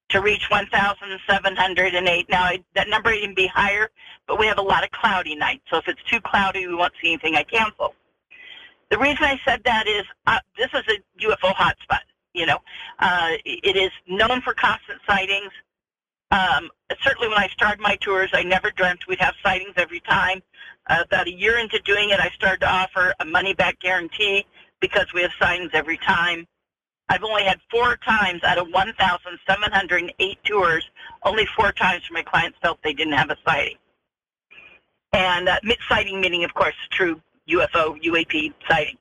to reach 1,708. Now, I, that number even be higher, but we have a lot of cloudy nights. So if it's too cloudy, we won't see anything, I cancel. The reason I said that is uh, this is a UFO hotspot. You know, uh, it is known for constant sightings. Um, certainly, when I started my tours, I never dreamt we'd have sightings every time. Uh, about a year into doing it, I started to offer a money-back guarantee because we have sightings every time. I've only had four times out of 1,708 tours, only four times where my clients felt they didn't have a sighting. And uh, sighting meaning, of course, true UFO, UAP sighting.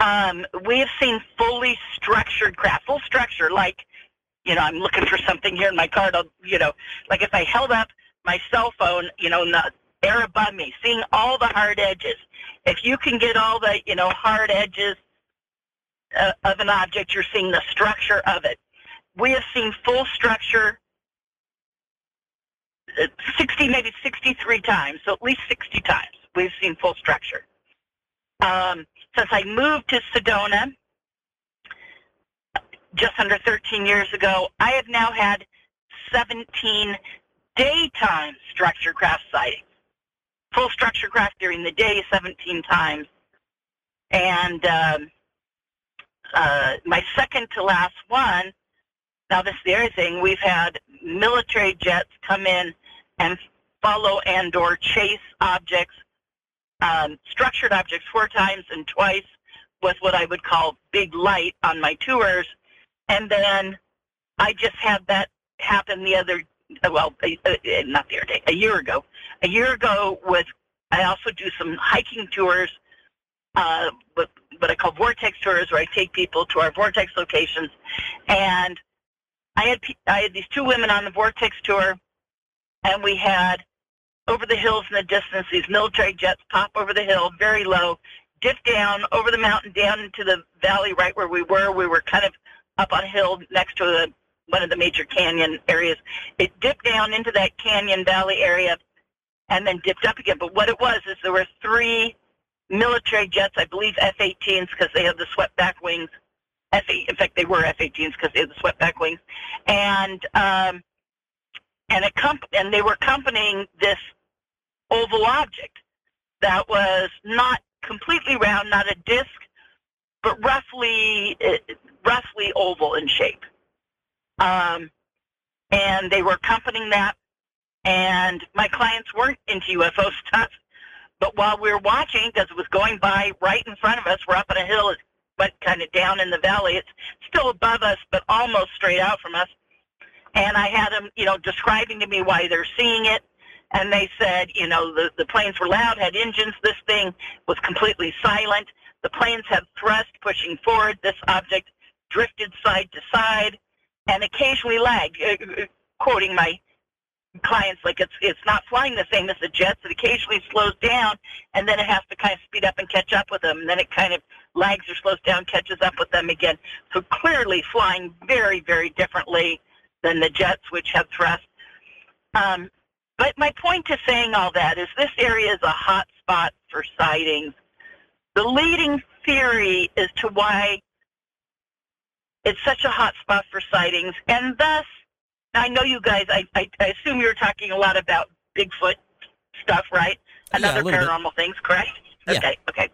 Um, we have seen fully structured craft, full structure, like, you know, I'm looking for something here in my. I'll, you know, like if I held up my cell phone, you know, in the air above me, seeing all the hard edges. If you can get all the, you know, hard edges uh, of an object, you're seeing the structure of it. We have seen full structure uh, 60, maybe 63 times, so at least 60 times we've seen full structure. Um, since I moved to Sedona just under 13 years ago, I have now had 17 daytime structure craft sightings. Full structure craft during the day, 17 times. And um, uh, my second to last one, now this is the other thing, we've had military jets come in and follow and or chase objects um, structured objects four times and twice with what I would call big light on my tours. And then I just had that happen the other, well, not the other day, a year ago. A year ago with, I also do some hiking tours, uh, what, what I call vortex tours, where I take people to our vortex locations. And I had, I had these two women on the vortex tour, and we had over the hills in the distance. These military jets pop over the hill very low, dip down over the mountain, down into the valley right where we were. We were kind of up on a hill next to the, one of the major canyon areas. It dipped down into that canyon valley area and then dipped up again. But what it was is there were three military jets, I believe F-18s because they have the swept back wings. F-8, in fact, they were F-18s because they had the swept back wings, and um, and it comp- and they were accompanying this oval object that was not completely round, not a disc, but roughly uh, roughly oval in shape. Um, and they were accompanying that. And my clients weren't into UFO stuff, but while we were watching, because it was going by right in front of us, we're up on a hill, it went kind of down in the valley. It's still above us, but almost straight out from us. And I had them, you know, describing to me why they're seeing it and they said, you know, the, the planes were loud, had engines. This thing was completely silent. The planes had thrust pushing forward. This object drifted side to side and occasionally lagged. Uh, uh, quoting my clients, like it's it's not flying the same as the jets. It occasionally slows down, and then it has to kind of speed up and catch up with them. And then it kind of lags or slows down, catches up with them again. So clearly flying very, very differently than the jets, which have thrust. Um, but my point to saying all that is this area is a hot spot for sightings. The leading theory as to why it's such a hot spot for sightings, and thus, I know you guys, I, I, I assume you're talking a lot about Bigfoot stuff, right? And Yeah, little bit. paranormal things, correct? Yeah. Okay, okay.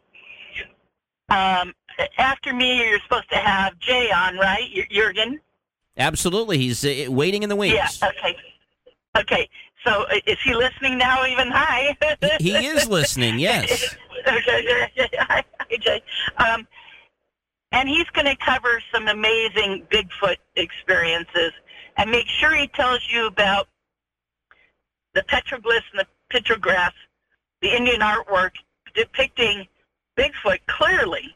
Um, after me, you're supposed to have Jay on, right? Jurgen? Absolutely. He's uh, waiting in the wings. Yeah, okay. Okay, so uh, is he listening now even? Hi. He is listening, yes. Jay. Um, and he's going to cover some amazing Bigfoot experiences and make sure he tells you about the petroglyphs and the pictographs, the Indian artwork depicting Bigfoot clearly,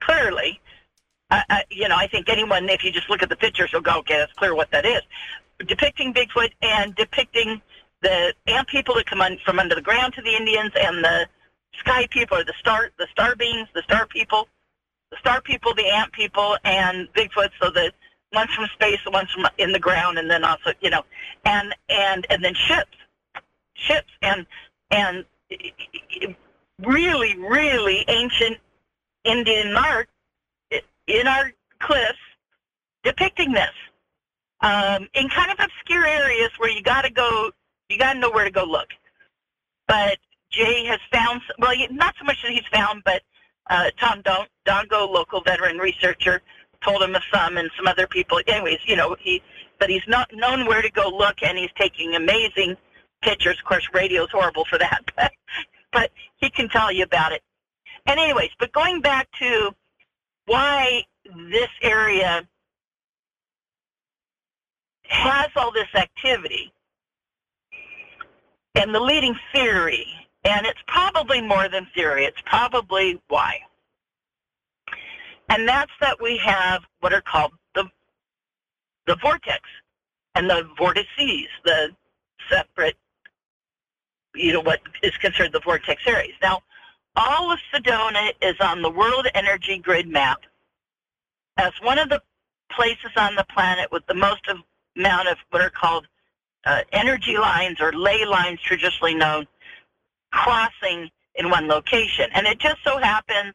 clearly. Uh, uh, you know, I think anyone, if you just look at the pictures, will go, okay, that's clear what that is. Depicting Bigfoot and depicting the ant people that come on, from under the ground to the Indians and the sky people or the star, the star beings, the star people, the star people, the ant people, and Bigfoot. So the one's from space, the one's from in the ground, and then also, you know, and and and then ships, ships, and and really, really ancient Indian art in our cliffs depicting this um, in kind of obscure areas where you got to go, you got to know where to go look. But Jay has found, well, not so much that he's found, but uh, Tom Don- Dongo, local veteran researcher, told him of some and some other people. Anyways, you know, he, but he's not known where to go look, and he's taking amazing pictures. Of course, radio's horrible for that, but, but he can tell you about it. And anyways, but going back to why this area has all this activity and the leading theory, and it's probably more than theory, it's probably why. And that's that we have what are called the the vortex and the vortices, the separate, you know, what is considered the vortex areas. Now, all of Sedona is on the World Energy Grid map as one of the places on the planet with the most of, amount of what are called uh, energy lines or ley lines, traditionally known, crossing in one location. And it just so happens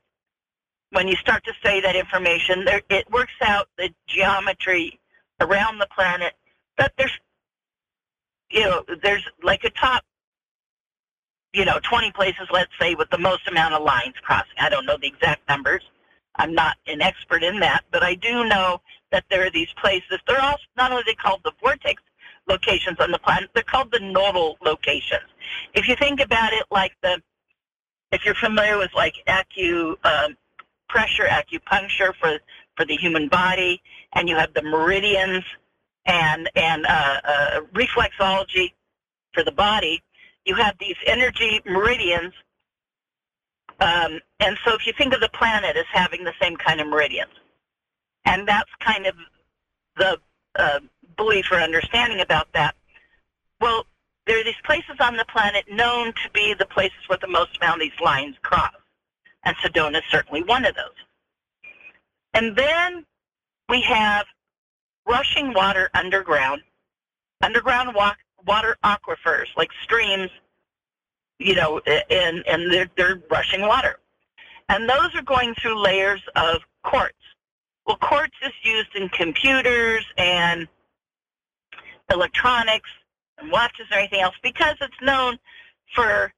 when you start to say that information, there, it works out the geometry around the planet that there's, you know, there's like a top, you know, 20 places, let's say, with the most amount of lines crossing. I don't know the exact numbers. I'm not an expert in that, but I do know that there are these places. They're all not only they called the vortex locations on the planet, they're called the nodal locations. If you think about it like the, if you're familiar with like acu, um, pressure acupuncture for for the human body, and you have the meridians and and uh, uh, reflexology for the body, you have these energy meridians um, and so if you think of the planet as having the same kind of meridians, and that's kind of the uh, belief or understanding about that. Well, there are these places on the planet known to be the places where the most amount of these lines cross, and Sedona is certainly one of those. And then we have rushing water underground, underground wa- water aquifers like streams you know, and and they're they're rushing water, and those are going through layers of quartz. Well, quartz is used in computers and electronics and watches and everything else because it's known for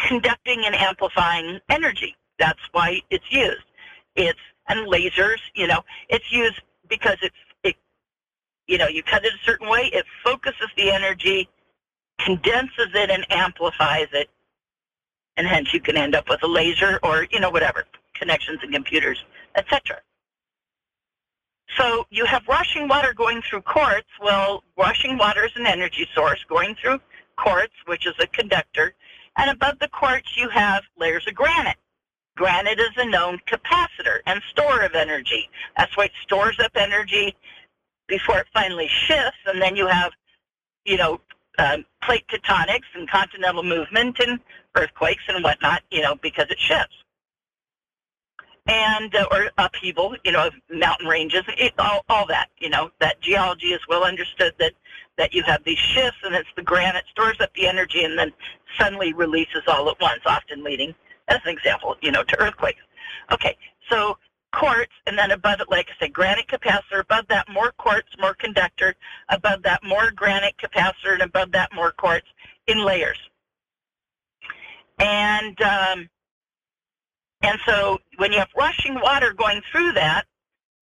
conducting and amplifying energy. That's why it's used. It's and lasers, you know, it's used because it's it, you know, you cut it a certain way, it focuses the energy condenses it and amplifies it, and hence you can end up with a laser or you know whatever connections in computers, etc. So you have rushing water going through quartz. Well, rushing water is an energy source going through quartz, which is a conductor, and above the quartz you have layers of granite. Granite is a known capacitor and store of energy. That's why it stores up energy before it finally shifts, and then you have, you know, um, plate tectonics and continental movement and earthquakes and whatnot, you know, because it shifts. And, uh, or upheaval, you know, of mountain ranges, it, all, all that, you know, that geology is well understood that, that you have these shifts and it's the granite stores up the energy and then suddenly releases all at once, often leading, as an example, you know, to earthquakes. Okay, so quartz, and then above it, like I said, granite capacitor. Above that, more quartz, more conductor. Above that, more granite capacitor, and above that, more quartz in layers. And um, and so when you have rushing water going through that,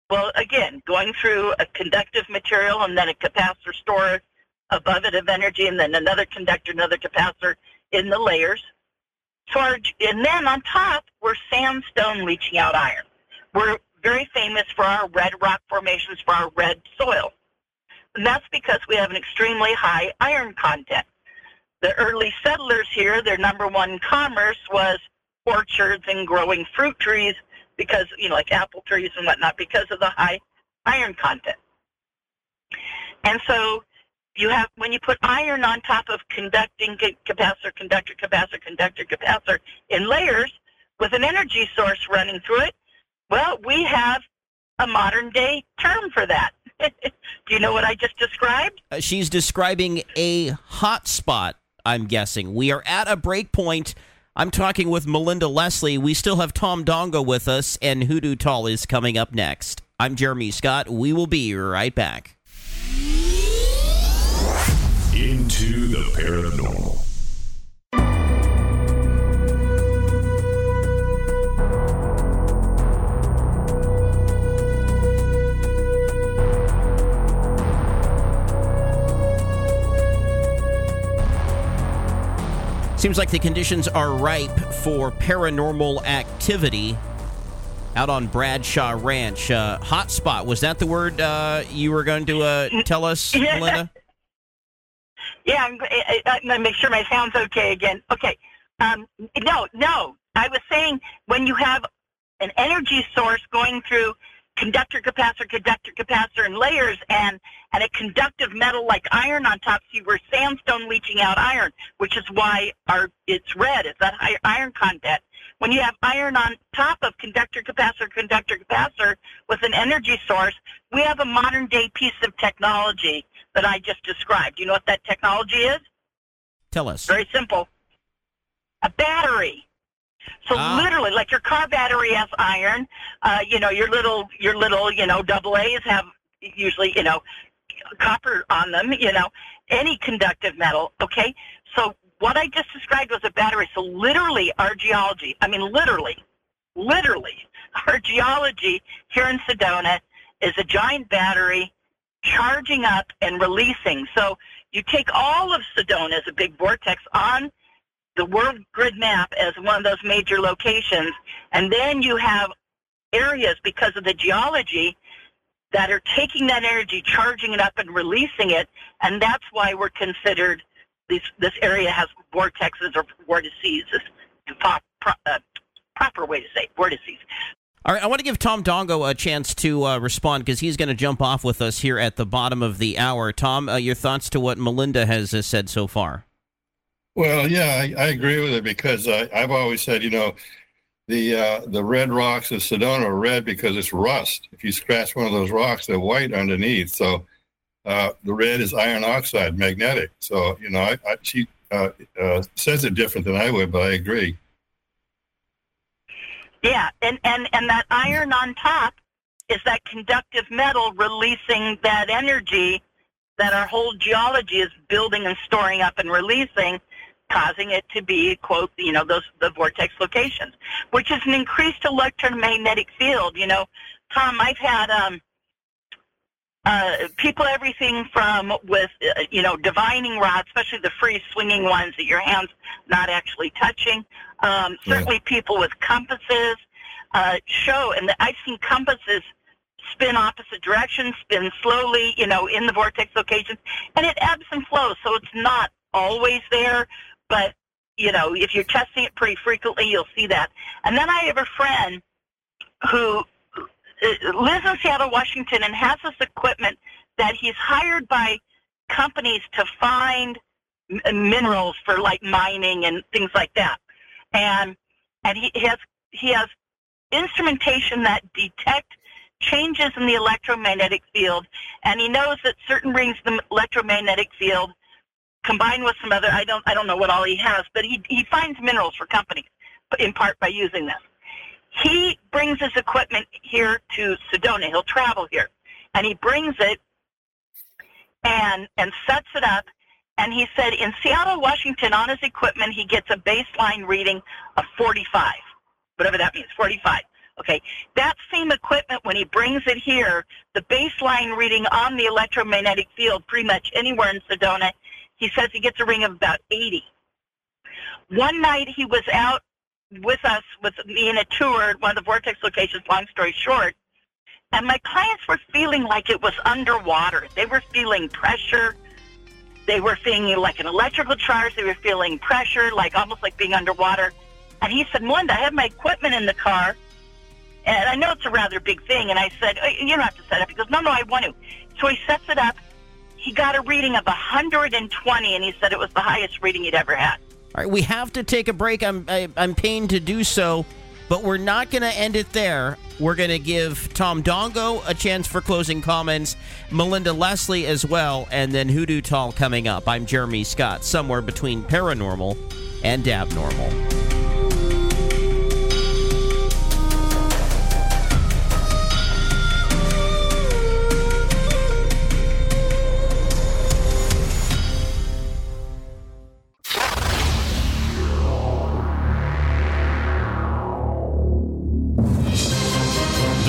well, again, going through a conductive material and then a capacitor store above it of energy, and then another conductor, another capacitor in the layers. Our, and then on top, we're sandstone leaching out iron. We're very famous for our red rock formations, for our red soil. And that's because we have an extremely high iron content. The early settlers here, their number one commerce was orchards and growing fruit trees because, you know, like apple trees and whatnot, because of the high iron content. And so you have, when you put iron on top of conducting capacitor, conductor, capacitor, conductor, capacitor in layers with an energy source running through it, well, we have a modern day term for that. Do you know what I just described? Uh, she's describing a hot spot, I'm guessing. We are at a break point. I'm talking with Melinda Leslie. We still have Tom Dongo with us, and Hoodoo Tall is coming up next. I'm Jeremy Scott. We will be right back. Into the paranormal. Seems like the conditions are ripe for paranormal activity out on Bradshaw Ranch. Uh, hotspot, was that the word uh, you were going to uh, tell us, Yeah. Melinda? Yeah, I'm, I, I'm gonna make sure my sound's okay again. Okay. Um, no, no. I was saying when you have an energy source going through conductor, capacitor, conductor, capacitor, and layers, and and a conductive metal like iron on top, so you were sandstone leaching out iron, which is why our it's red. It's that high iron content. When you have iron on top of conductor, capacitor, conductor, capacitor with an energy source, we have a modern day piece of technology that I just described. You know what that technology is? Tell us. Very simple. A battery. So Ah. literally, like your car battery has iron. Uh, you know, your little, your little, you know, double A's have usually, you know, copper on them. You know, any conductive metal. Okay. So what I just described was a battery. So literally, our geology. I mean, literally, literally, our geology here in Sedona is a giant battery charging up and releasing. So you take all of Sedona as a big vortex on the world grid map as one of those major locations, and then you have areas because of the geology that are taking that energy, charging it up and releasing it, and that's why we're considered this this area has vortexes or vortices is the pro, pro, uh, proper way to say it, vortices. All right, I want to give Tom Dongo a chance to uh, respond because he's going to jump off with us here at the bottom of the hour. Tom, uh, your thoughts to what Melinda has uh, said so far? Well, yeah, I, I agree with it because I, I've always said, you know, the uh, the red rocks of Sedona are red because it's rust. If you scratch one of those rocks, they're white underneath. So uh, the red is iron oxide, magnetic. So you know, I, I, she uh, uh, says it different than I would, but I agree. Yeah, and, and, and that iron on top is that conductive metal releasing that energy that our whole geology is building and storing up and releasing, causing it to be, quote, you know, those the vortex locations, which is an increased electromagnetic field. You know, Tom, I've had um, uh, people everything from with, uh, you know, divining rods, especially the free swinging ones that your hands not actually touching. Um, certainly people with compasses uh, show, and I've seen compasses spin opposite directions, spin slowly, you know, in the vortex locations, and it ebbs and flows, so it's not always there, but, you know, if you're testing it pretty frequently, you'll see that. And then I have a friend who uh, lives in Seattle, Washington, and has this equipment that he's hired by companies to find m- minerals for like mining and things like that. And and he has he has instrumentation that detect changes in the electromagnetic field, and he knows that certain rings of the electromagnetic field combined with some other I don't I don't know what all he has, but he he finds minerals for companies in part by using this. He brings his equipment here to Sedona. He'll travel here, and he brings it and and sets it up. And he said in Seattle, Washington, on his equipment, he gets a baseline reading of 45, whatever that means, 45. Okay, that same equipment, when he brings it here, the baseline reading on the electromagnetic field, pretty much anywhere in Sedona, he says he gets a ring of about 80. One night he was out with us, with me in a tour at one of the Vortex locations, long story short, and my clients were feeling like it was underwater. They were feeling pressure. They were feeling like an electrical charge. They were feeling pressure, like almost like being underwater. And he said, Melinda, I have my equipment in the car. And I know it's a rather big thing. And I said, "Oh, you don't have to set it up. He goes, no, no, I want to. So he sets it up. He got a reading of 120, and he said it was the highest reading he'd ever had. All right, we have to take a break. I'm I, I'm pained to do so, but we're not going to end it there. We're going to give Tom Dongo a chance for closing comments, Melinda Leslie as well, and then Hoodoo Tall coming up. I'm Jeremy Scott, somewhere between paranormal and abnormal.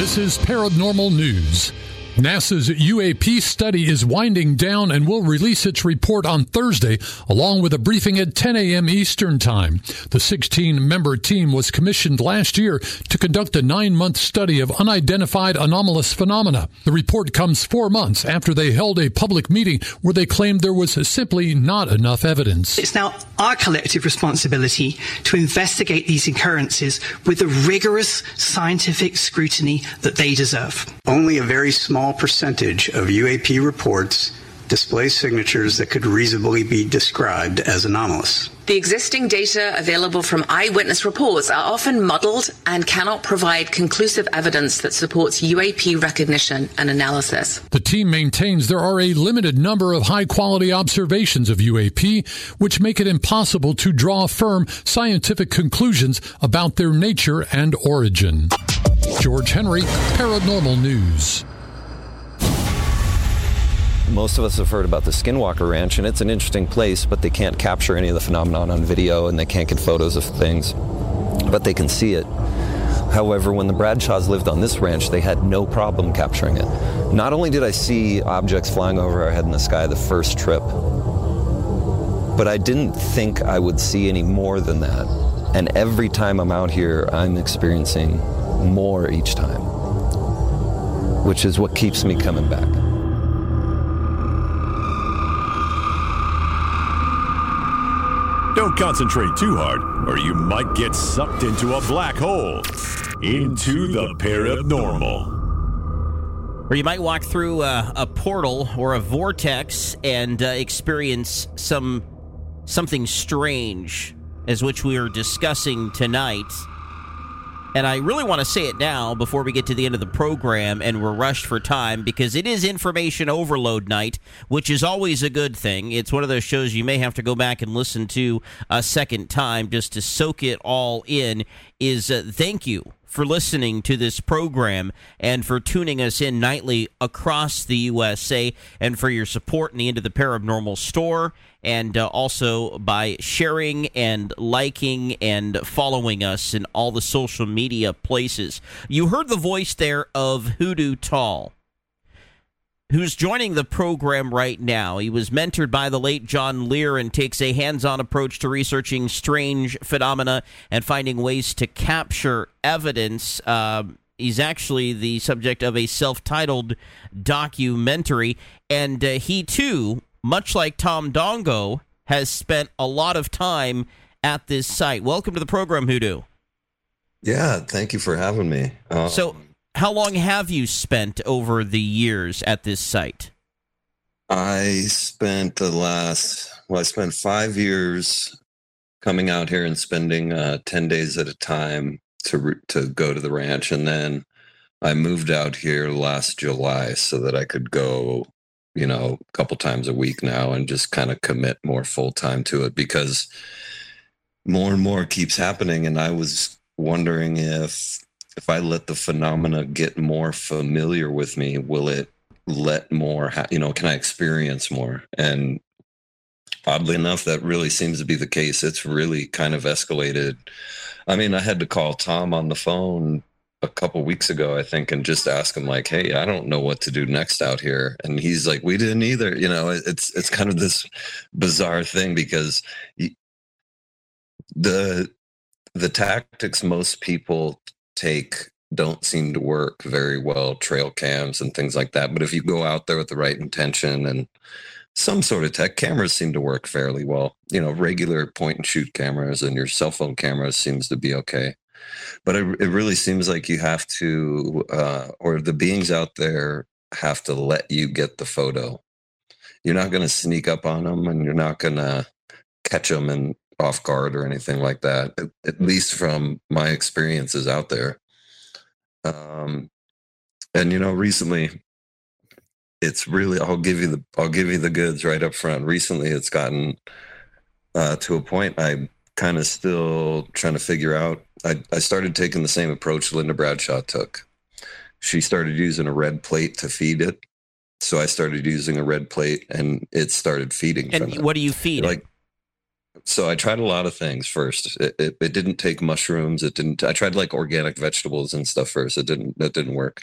This is Paranormal News. NASA's UAP study is winding down and will release its report on Thursday, along with a briefing at 10 a.m. Eastern Time. The 16 member team was commissioned last year to conduct a nine month study of unidentified anomalous phenomena. The report comes four months after they held a public meeting where they claimed there was simply not enough evidence. It's now our collective responsibility to investigate these occurrences with the rigorous scientific scrutiny that they deserve. Only a very small percentage of UAP reports display signatures that could reasonably be described as anomalous. The existing data available from eyewitness reports are often muddled and cannot provide conclusive evidence that supports UAP recognition and analysis. The team maintains there are a limited number of high quality observations of UAP, which make it impossible to draw firm scientific conclusions about their nature and origin. George Henry, Paranormal News. Most of us have heard about the Skinwalker Ranch, and it's an interesting place, but they can't capture any of the phenomenon on video and they can't get photos of things, but they can see it. However, when the Bradshaws lived on this ranch, they had no problem capturing it. Not only did I see objects flying over our head in the sky the first trip, but I didn't think I would see any more than that. And every time I'm out here, I'm experiencing more each time, which is what keeps me coming back. Don't concentrate too hard, or you might get sucked into a black hole. Into the paranormal. Or you might walk through a, a portal or a vortex and uh, experience some something strange, as which we are discussing tonight. And I really want to say it now before we get to the end of the program and we're rushed for time because it is information overload night, which is always a good thing. It's one of those shows you may have to go back and listen to a second time just to soak it all in. Is uh, thank you for listening to this program and for tuning us in nightly across the USA and for your support in the End of the Paranormal store and uh, also by sharing and liking and following us in all the social media places. You heard the voice there of Hoodoo Tall. Who's joining the program right now? He was mentored by the late John Lear and takes a hands on approach to researching strange phenomena and finding ways to capture evidence. Um, he's actually the subject of a self titled documentary, and uh, he too, much like Tom Dongo, has spent a lot of time at this site. Welcome to the program, Hoodoo. Yeah, thank you for having me. Um, So, how long have you spent over the years at this site? I spent the last, well, I spent five years coming out here and spending uh, 10 days at a time to, to go to the ranch. And then I moved out here last July so that I could go, you know, a couple times a week now and just kind of commit more full time to it because more and more keeps happening. And I was wondering if if I let the phenomena get more familiar with me, will it let more, ha- you know, can I experience more? And oddly enough, that really seems to be the case. It's really kind of escalated. I mean, I had to call Tom on the phone a couple weeks ago, I think, and just ask him like, "Hey, I don't know what to do next out here," and he's like, "We didn't either." You know, it's it's kind of this bizarre thing because the the tactics most people take don't seem to work very well trail cams and things like that. But if you go out there with the right intention and some sort of tech cameras seem to work fairly well. You know regular point and shoot cameras and your cell phone cameras seems to be okay but it, it really seems like you have to uh, or the beings out there have to let you get the photo. You're not going to sneak up on them and you're not going to catch them and off guard or anything like that at, at least from my experiences out there. Um and you know recently it's really i'll give you the i'll give you the goods right up front. Recently it's gotten uh to a point I'm kind of still trying to figure out I, I started taking the same approach linda bradshaw took she started using a red plate to feed it so i started using a red plate and it started feeding And what do you feed? like so I tried a lot of things first. It, it, it didn't take mushrooms. It didn't. I tried like organic vegetables and stuff first. It didn't. That didn't work.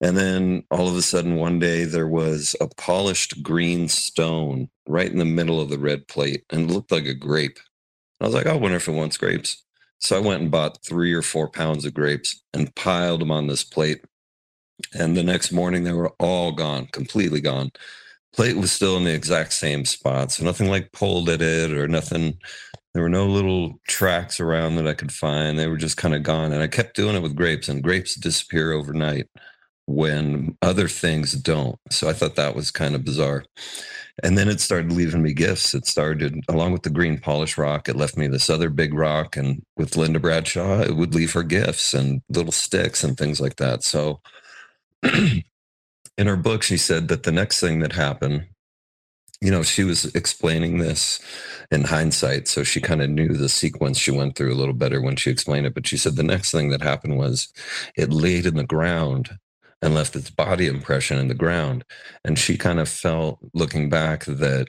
And then all of a sudden, one day there was a polished green stone right in the middle of the red plate, and it looked like a grape. I was like, I wonder if it wants grapes. So I went and bought three or four pounds of grapes and piled them on this plate. And the next morning, they were all gone, completely gone plate was still in the exact same spot. So nothing like pulled at it or nothing. There were no little tracks around that I could find. They were just kind of gone. And I kept doing it with grapes, and grapes disappear overnight when other things don't. So I thought that was kind of bizarre. And then it started leaving me gifts. It started along with the green polish rock. It left me this other big rock. And with Linda Bradshaw, it would leave her gifts and little sticks and things like that. So in her book, she said that the next thing that happened, you know, she was explaining this in hindsight. So she kind of knew the sequence she went through a little better when she explained it. But she said the next thing that happened was it laid in the ground and left its body impression in the ground. And she kind of felt looking back that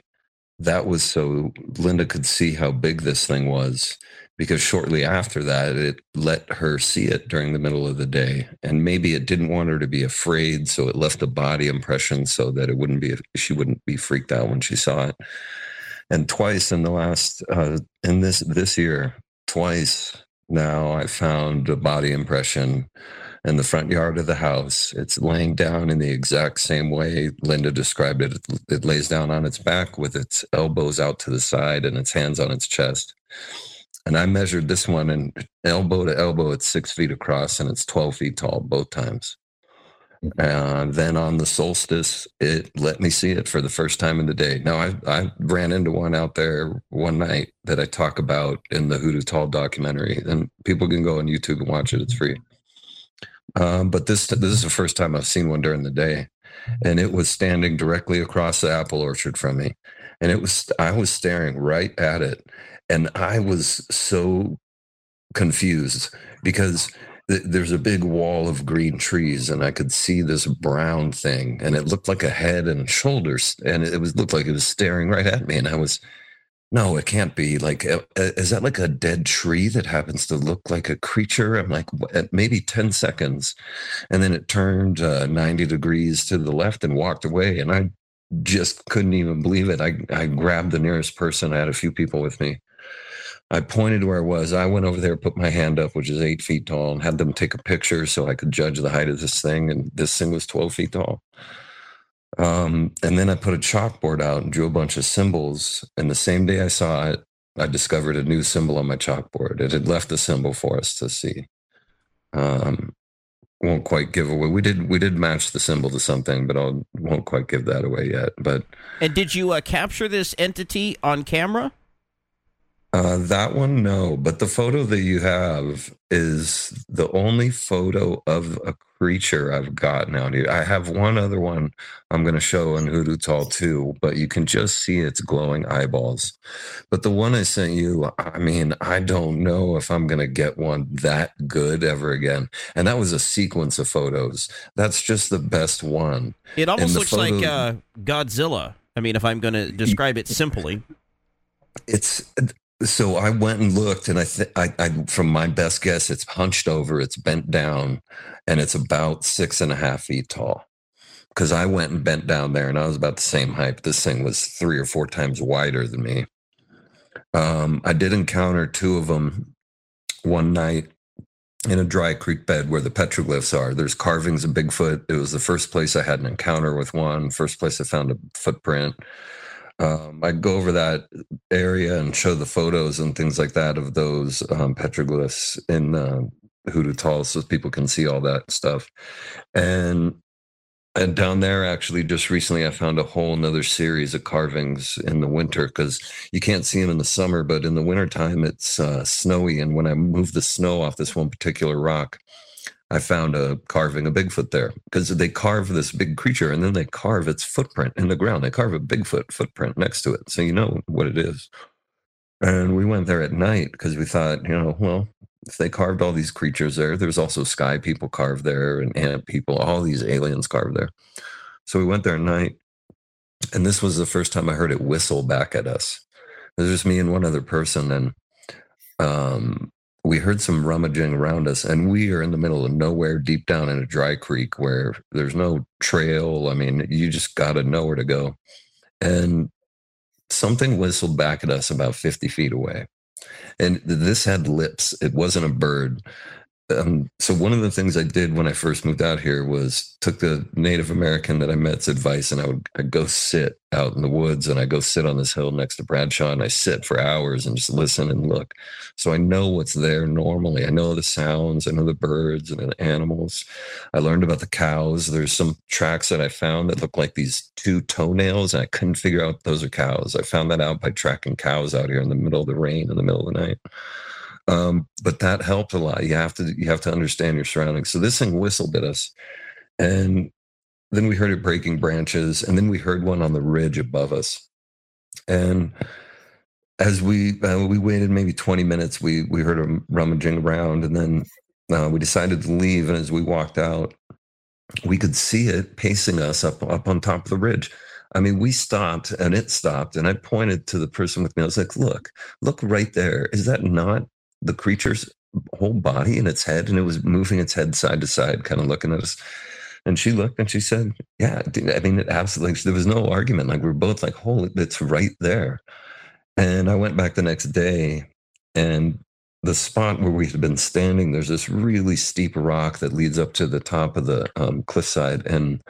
that was so Linda could see how big this thing was because shortly after that it let her see it during the middle of the day and maybe it didn't want her to be afraid so it left a body impression so that it wouldn't be she wouldn't be freaked out when she saw it and twice in the last uh in this this year twice now i found a body impression in the front yard of the house it's laying down in the exact same way linda described it it lays down on its back with its elbows out to the side and its hands on its chest and I measured this one and elbow to elbow, it's six feet across and it's 12 feet tall both times. Mm-hmm. And then on the solstice, it let me see it for the first time in the day. Now, I, I ran into one out there one night that I talk about in the Hoodoo Tall documentary, and people can go on YouTube and watch it. It's free. Um, but this this is the first time I've seen one during the day, and it was standing directly across the apple orchard from me, and it was I was staring right at it, and I was so confused because th- there's a big wall of green trees and I could see this brown thing and it looked like a head and shoulders and it was looked like it was staring right at me and I was no it can't be like is that like a dead tree that happens to look like a creature I'm like maybe 10 seconds and then it turned uh, 90 degrees to the left and walked away and I just couldn't even believe it I I grabbed the nearest person I had a few people with me I pointed where I was. I went over there, put my hand up, which is eight feet tall, and had them take a picture so I could judge the height of this thing. And this thing was 12 feet tall. Um, and then I put a chalkboard out and drew a bunch of symbols. And the same day I saw it, I discovered a new symbol on my chalkboard. It had left a symbol for us to see. Um, won't quite give away. We did we did match the symbol to something, but I won't quite give that away yet. But And did you uh, capture this entity on camera? Uh, that one, no. But the photo that you have is the only photo of a creature I've gotten out here. I have one other one I'm going to show in Hoodoo Tall too, but you can just see its glowing eyeballs. But the one I sent you, I mean, I don't know if I'm going to get one that good ever again. And that was a sequence of photos. That's just the best one. It almost looks like uh, Godzilla. I mean, if I'm going to describe it simply. it's so I went and looked, and I, th- I, I, from my best guess, it's hunched over, it's bent down, and it's about six and a half feet tall. Because I went and bent down there, and I was about the same height. This thing was three or four times wider than me. Um, I did encounter two of them one night in a dry creek bed where the petroglyphs are. There's carvings of Bigfoot. It was the first place I had an encounter with one, first place I found a footprint. Um, I'd go over that area and show the photos and things like that of those um, petroglyphs in uh, Hoodoo Tall so people can see all that stuff. And and down there, actually, just recently, I found a whole nother series of carvings in the winter because you can't see them in the summer, but in the wintertime, it's uh, snowy. And when I moved the snow off this one particular rock, I found a carving of Bigfoot there because they carve this big creature and then they carve its footprint in the ground. They carve a Bigfoot footprint next to it. So you know what it is. And we went there at night because we thought, you know, well, if they carved all these creatures there, there's also sky people carved there and ant people, all these aliens carved there. So we went there at night. And this was the first time I heard it whistle back at us. It was just me and one other person. And um, we heard some rummaging around us. And we are in the middle of nowhere, deep down in a dry creek where there's no trail. I mean, you just got to know where to go. And something whistled back at us about 50 feet away and this had lips it wasn't a bird um, so one of the things I did when I first moved out here was took the Native American that I met's advice, and I would I'd go sit out in the woods, and I go sit on this hill next to Bradshaw, and I sit for hours and just listen and look. So I know what's there normally. I know the sounds, I know the birds and the animals. I learned about the cows. There's some tracks that I found that look like these two toenails, and I couldn't figure out those are cows. I found that out by tracking cows out here in the middle of the rain in the middle of the night. Um, but that helped a lot. You have to you have to understand your surroundings. So this thing whistled at us, and then we heard it breaking branches, and then we heard one on the ridge above us. And as we uh, we waited maybe twenty minutes, we we heard him rummaging around, and then uh, we decided to leave. And as we walked out, we could see it pacing us up up on top of the ridge. I mean, we stopped and it stopped, and I pointed to the person with me. I was like, "Look, look right there. Is that not the creature's whole body and its head, and it was moving its head side to side, kind of looking at us. And she looked and she said, "Yeah, I mean, it absolutely." There was no argument. Like we are both like, "Holy, it's right there." And I went back the next day, and the spot where we had been standing, there's this really steep rock that leads up to the top of the um, cliffside, and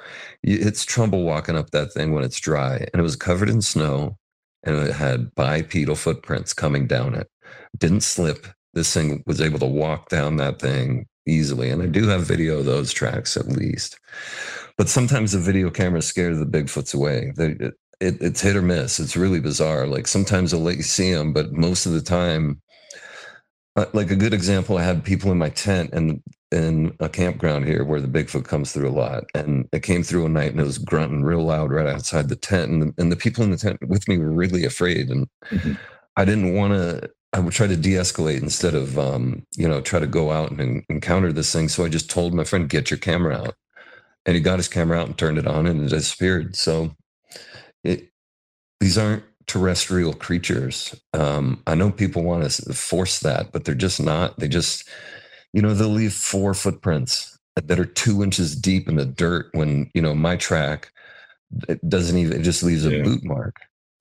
it's trouble walking up that thing when it's dry. And it was covered in snow, and it had bipedal footprints coming down it. Didn't slip, this thing was able to walk down that thing easily. And I do have video of those tracks at least. But sometimes the video camera scares the Bigfoots away. They, it, it, it's hit or miss. It's really bizarre. Like sometimes they'll let you see them, but most of the time, uh, like a good example, I had people in my tent and in a campground here where the Bigfoot comes through a lot. And it came through a night and it was grunting real loud right outside the tent. And the, and the people in the tent with me were really afraid. And mm-hmm. I didn't want to I would try to de-escalate instead of um, you know try to go out and encounter this thing. So I just told my friend, "Get your camera out," and he got his camera out and turned it on, and it disappeared. So it, these aren't terrestrial creatures. Um, I know people want to force that, but they're just not. They just you know they'll leave four footprints that are two inches deep in the dirt when you know my track it doesn't even it just leaves a yeah. boot mark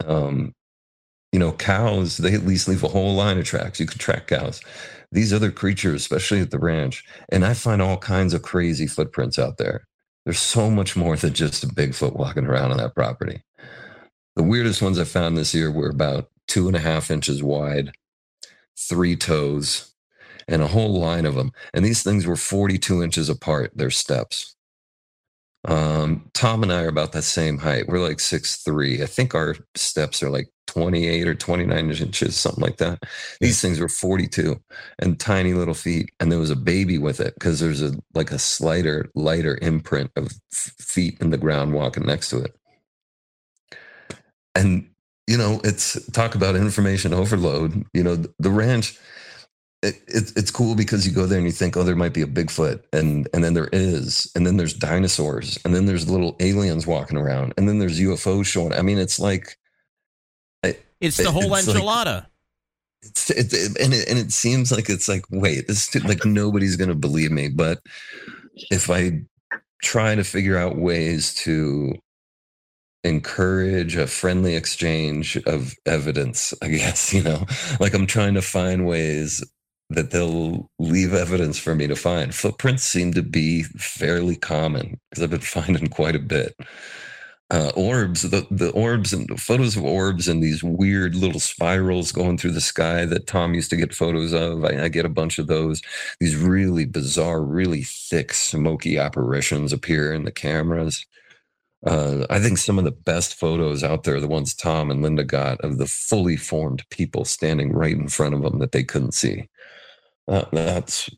um, you know, cows, they at least leave a whole line of tracks. You can track cows. These other creatures, especially at the ranch, and I find all kinds of crazy footprints out there. There's so much more than just a Bigfoot walking around on that property. The weirdest ones I found this year were about two and a half inches wide, three toes, and a whole line of them. And these things were 42 inches apart, their steps. Um, Tom and I are about that same height. We're like six three. I think our steps are like 28 or 29 inches, something like that. These things were 42 and tiny little feet. And there was a baby with it because there's a like a slighter, lighter imprint of feet in the ground walking next to it. And, you know, it's talk about information overload. You know, the ranch it, it, it's cool because you go there and you think, oh, there might be a Bigfoot, and and then there is, and then there's dinosaurs, and then there's little aliens walking around, and then there's UFOs showing. I mean, it's like it, it's the whole it's enchilada. Like, it's it, and it, and it seems like it's like wait, this too, like nobody's gonna believe me, but if I try to figure out ways to encourage a friendly exchange of evidence, I guess, you know, like I'm trying to find ways that they'll leave evidence for me to find. Footprints seem to be fairly common because I've been finding quite a bit. Uh, orbs, the, the orbs and the photos of orbs and these weird little spirals going through the sky that Tom used to get photos of. I, I get a bunch of those. These really bizarre, really thick, smoky apparitions appear in the cameras. Uh, I think some of the best photos out there are the ones Tom and Linda got of the fully formed people standing right in front of them that they couldn't see. Uh, that's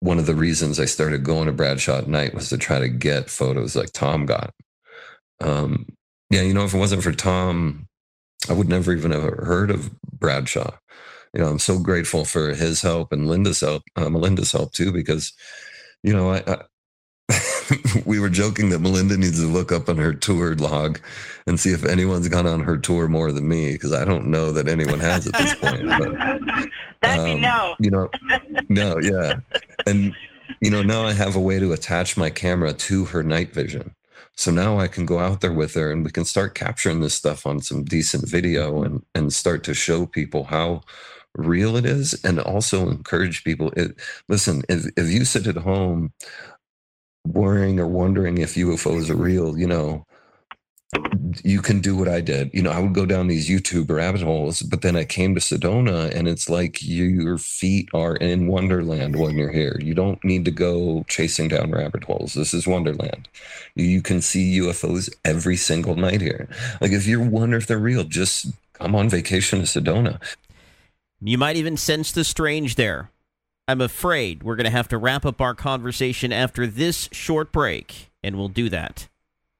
one of the reasons I started going to Bradshaw at night was to try to get photos like Tom got. Um, yeah, you know, if it wasn't for Tom, I would never even have heard of Bradshaw. You know, I'm so grateful for his help and Linda's help, uh, Melinda's help too, because, you know, I, I we were joking that Melinda needs to look up on her tour log and see if anyone's gone on her tour more than me because I don't know that anyone has at this point. But, That'd be um, no. You know, no, yeah, and you know now I have a way to attach my camera to her night vision. So now I can go out there with her and we can start capturing this stuff on some decent video and and start to show people how real it is and also encourage people it listen if, if you sit at home worrying or wondering if UFOs are real, you know, you can do what I did. You know, I would go down these YouTube rabbit holes, but then I came to Sedona and it's like you, your feet are in Wonderland when you're here. You don't need to go chasing down rabbit holes. This is Wonderland. You, you can see UFOs every single night here. Like if you're wondering if they're real, just come on vacation to Sedona. You might even sense the strange there. I'm afraid we're going to have to wrap up our conversation after this short break, and we'll do that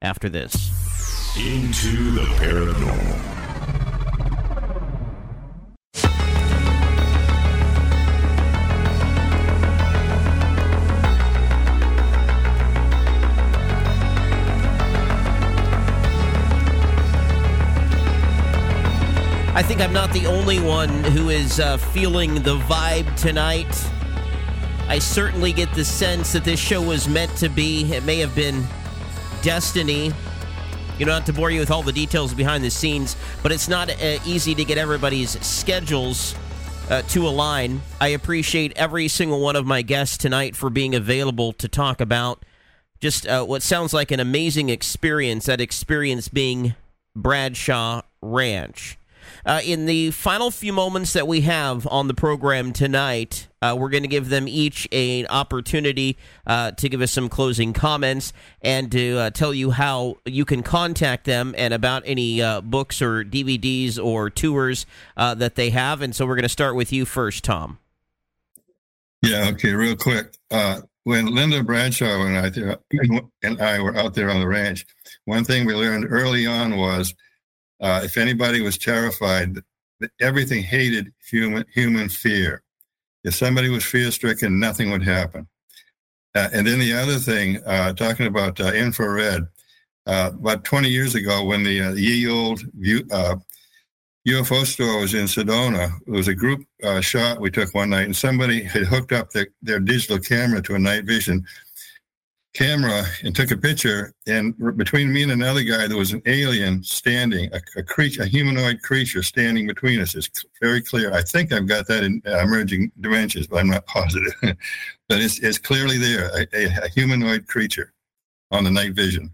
after this. Into the paranormal. I think I'm not the only one who is uh, feeling the vibe tonight. I certainly get the sense that this show was meant to be. It may have been destiny. You know, not to bore you with all the details behind the scenes, but it's not uh, easy to get everybody's schedules uh, to align. I appreciate every single one of my guests tonight for being available to talk about just uh, what sounds like an amazing experience. That experience being Bradshaw Ranch. Uh, in the final few moments that we have on the program tonight, uh, we're going to give them each an opportunity uh, to give us some closing comments and to uh, tell you how you can contact them and about any uh, books or DVDs or tours uh, that they have. And so we're going to start with you first, Tom. Yeah, okay, real quick. When Linda Bradshaw and I, and I were out there on the ranch, one thing we learned early on was uh, if anybody was terrified, everything hated human human fear. If somebody was fear stricken, nothing would happen. Uh, and then the other thing, uh, talking about uh, infrared, uh, about 20 years ago, when the uh, ye old UFO store was in Sedona, it was a group shot we took one night, and somebody had hooked up their, their digital camera to a night vision camera and took a picture. And between me and another guy, there was an alien standing, a, a creature, a humanoid creature standing between us. It's very clear. I think I've got that in uh, Merging Dimensions, but I'm not positive. but it's, it's clearly there, a, a, a humanoid creature on the night vision.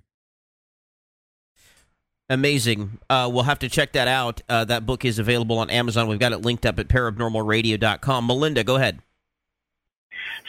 Amazing. Uh, we'll have to check that out. Uh, that book is available on Amazon. We've got it linked up at paranormalradio.com. Melinda, go ahead.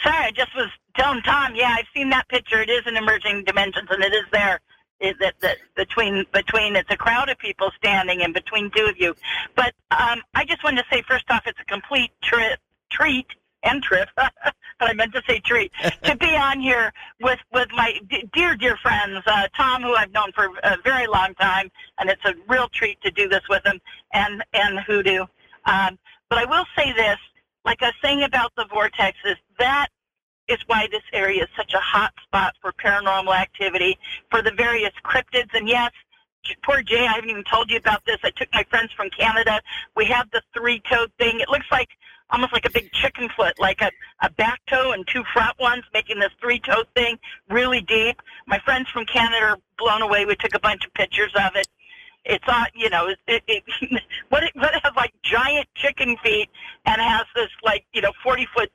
Sorry, I just was telling Tom. Yeah, I've seen that picture. It is in Merging Dimensions, and it is there. It, that, that between between it's a crowd of people standing in between two of you. But um, I just wanted to say first off, it's a complete trip treat and trip. but I meant to say treat to be on here with with my d- dear dear friends, uh, Tom, who I've known for a very long time, and it's a real treat to do this with him, and and Hoodoo. Um, but I will say this, like I was saying about the vortexes, that is why this area is such a hot spot for paranormal activity, for the various cryptids. And yes, poor Jay, I haven't even told you about this. I took my friends from Canada. We have the three toed thing. It looks like almost like a big chicken foot, like a, a back toe and two front ones, making this three toe thing really deep. My friends from Canada are blown away. We took a bunch of pictures of it. It's on, you know, it, it, it what it, what it has like giant chicken feet and has this like, you know, 40 foot,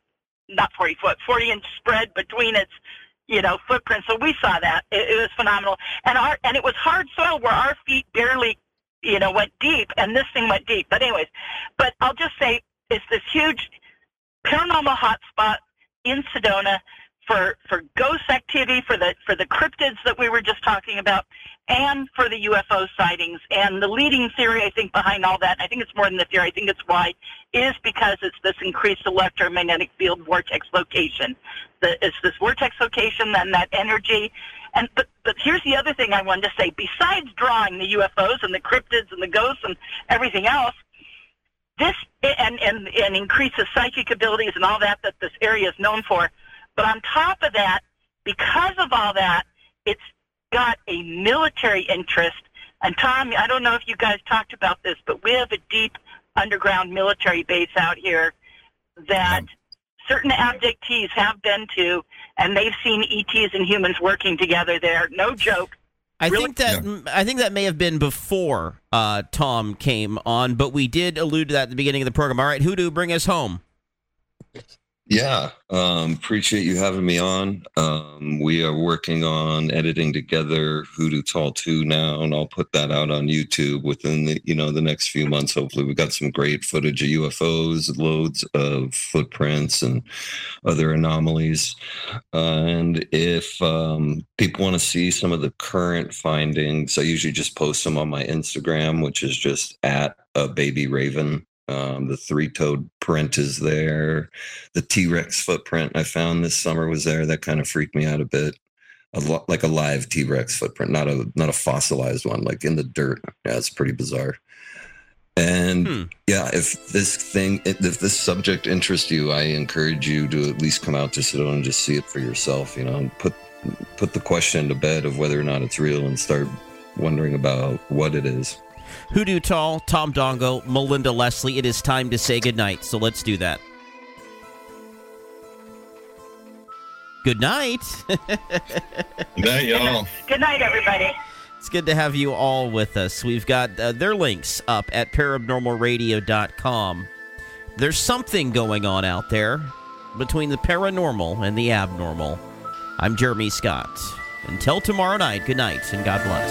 not 40 foot, 40 inch spread between its, you know, footprint. So we saw that. It, it was phenomenal. And our, and it was hard soil where our feet barely, you know, went deep and this thing went deep. But anyways, but I'll just say it's this huge paranormal hotspot in Sedona for for ghost activity, for the for the cryptids that we were just talking about, and for the UFO sightings. And the leading theory, I think, behind all that, I think it's more than the theory, I think it's why, is because it's this increased electromagnetic field vortex location. The, it's this vortex location and that energy. And but but here's the other thing I wanted to say. Besides drawing the UFOs and the cryptids and the ghosts and everything else, this and and and increases psychic abilities and all that that this area is known for. But on top of that, because of all that, it's got a military interest. And Tom, I don't know if you guys talked about this, but we have a deep underground military base out here that certain abductees have been to, and they've seen ETs and humans working together there. No joke. I Really? think that I think that may have been before uh, Tom came on, but we did allude to that at the beginning of the program. All right, Hoodoo, bring us home. Yeah, um, appreciate you having me on. Um, we are working on editing together Hoodoo Tall 2 now, and I'll put that out on YouTube within the you know the next few months. Hopefully, we've got some great footage of UFOs, loads of footprints, and other anomalies. Uh, and if um, people want to see some of the current findings, I usually just post them on my Instagram, which is just at a baby raven. Um, the three-toed print is there. The T-Rex footprint I found this summer was there. That kind of freaked me out a bit. A lot like a live T-Rex footprint, not a not a fossilized one, like in the dirt. Yeah, it's pretty bizarre. And yeah, if this thing, if this subject interests you, I encourage you to at least come out to Sedona and just see it for yourself. You know, and put put the question to bed of whether or not it's real, and start wondering about what it is. Hoodoo Tall, Tom Dongo, Melinda Leslie. It is time to say goodnight, so let's do that. Good night. Good night, y'all. Good night, everybody. It's good to have you all with us. We've got uh, their links up at paranormalradio.com. There's something going on out there between the paranormal and the abnormal. I'm Jeremy Scott. Until tomorrow night, good night and God bless.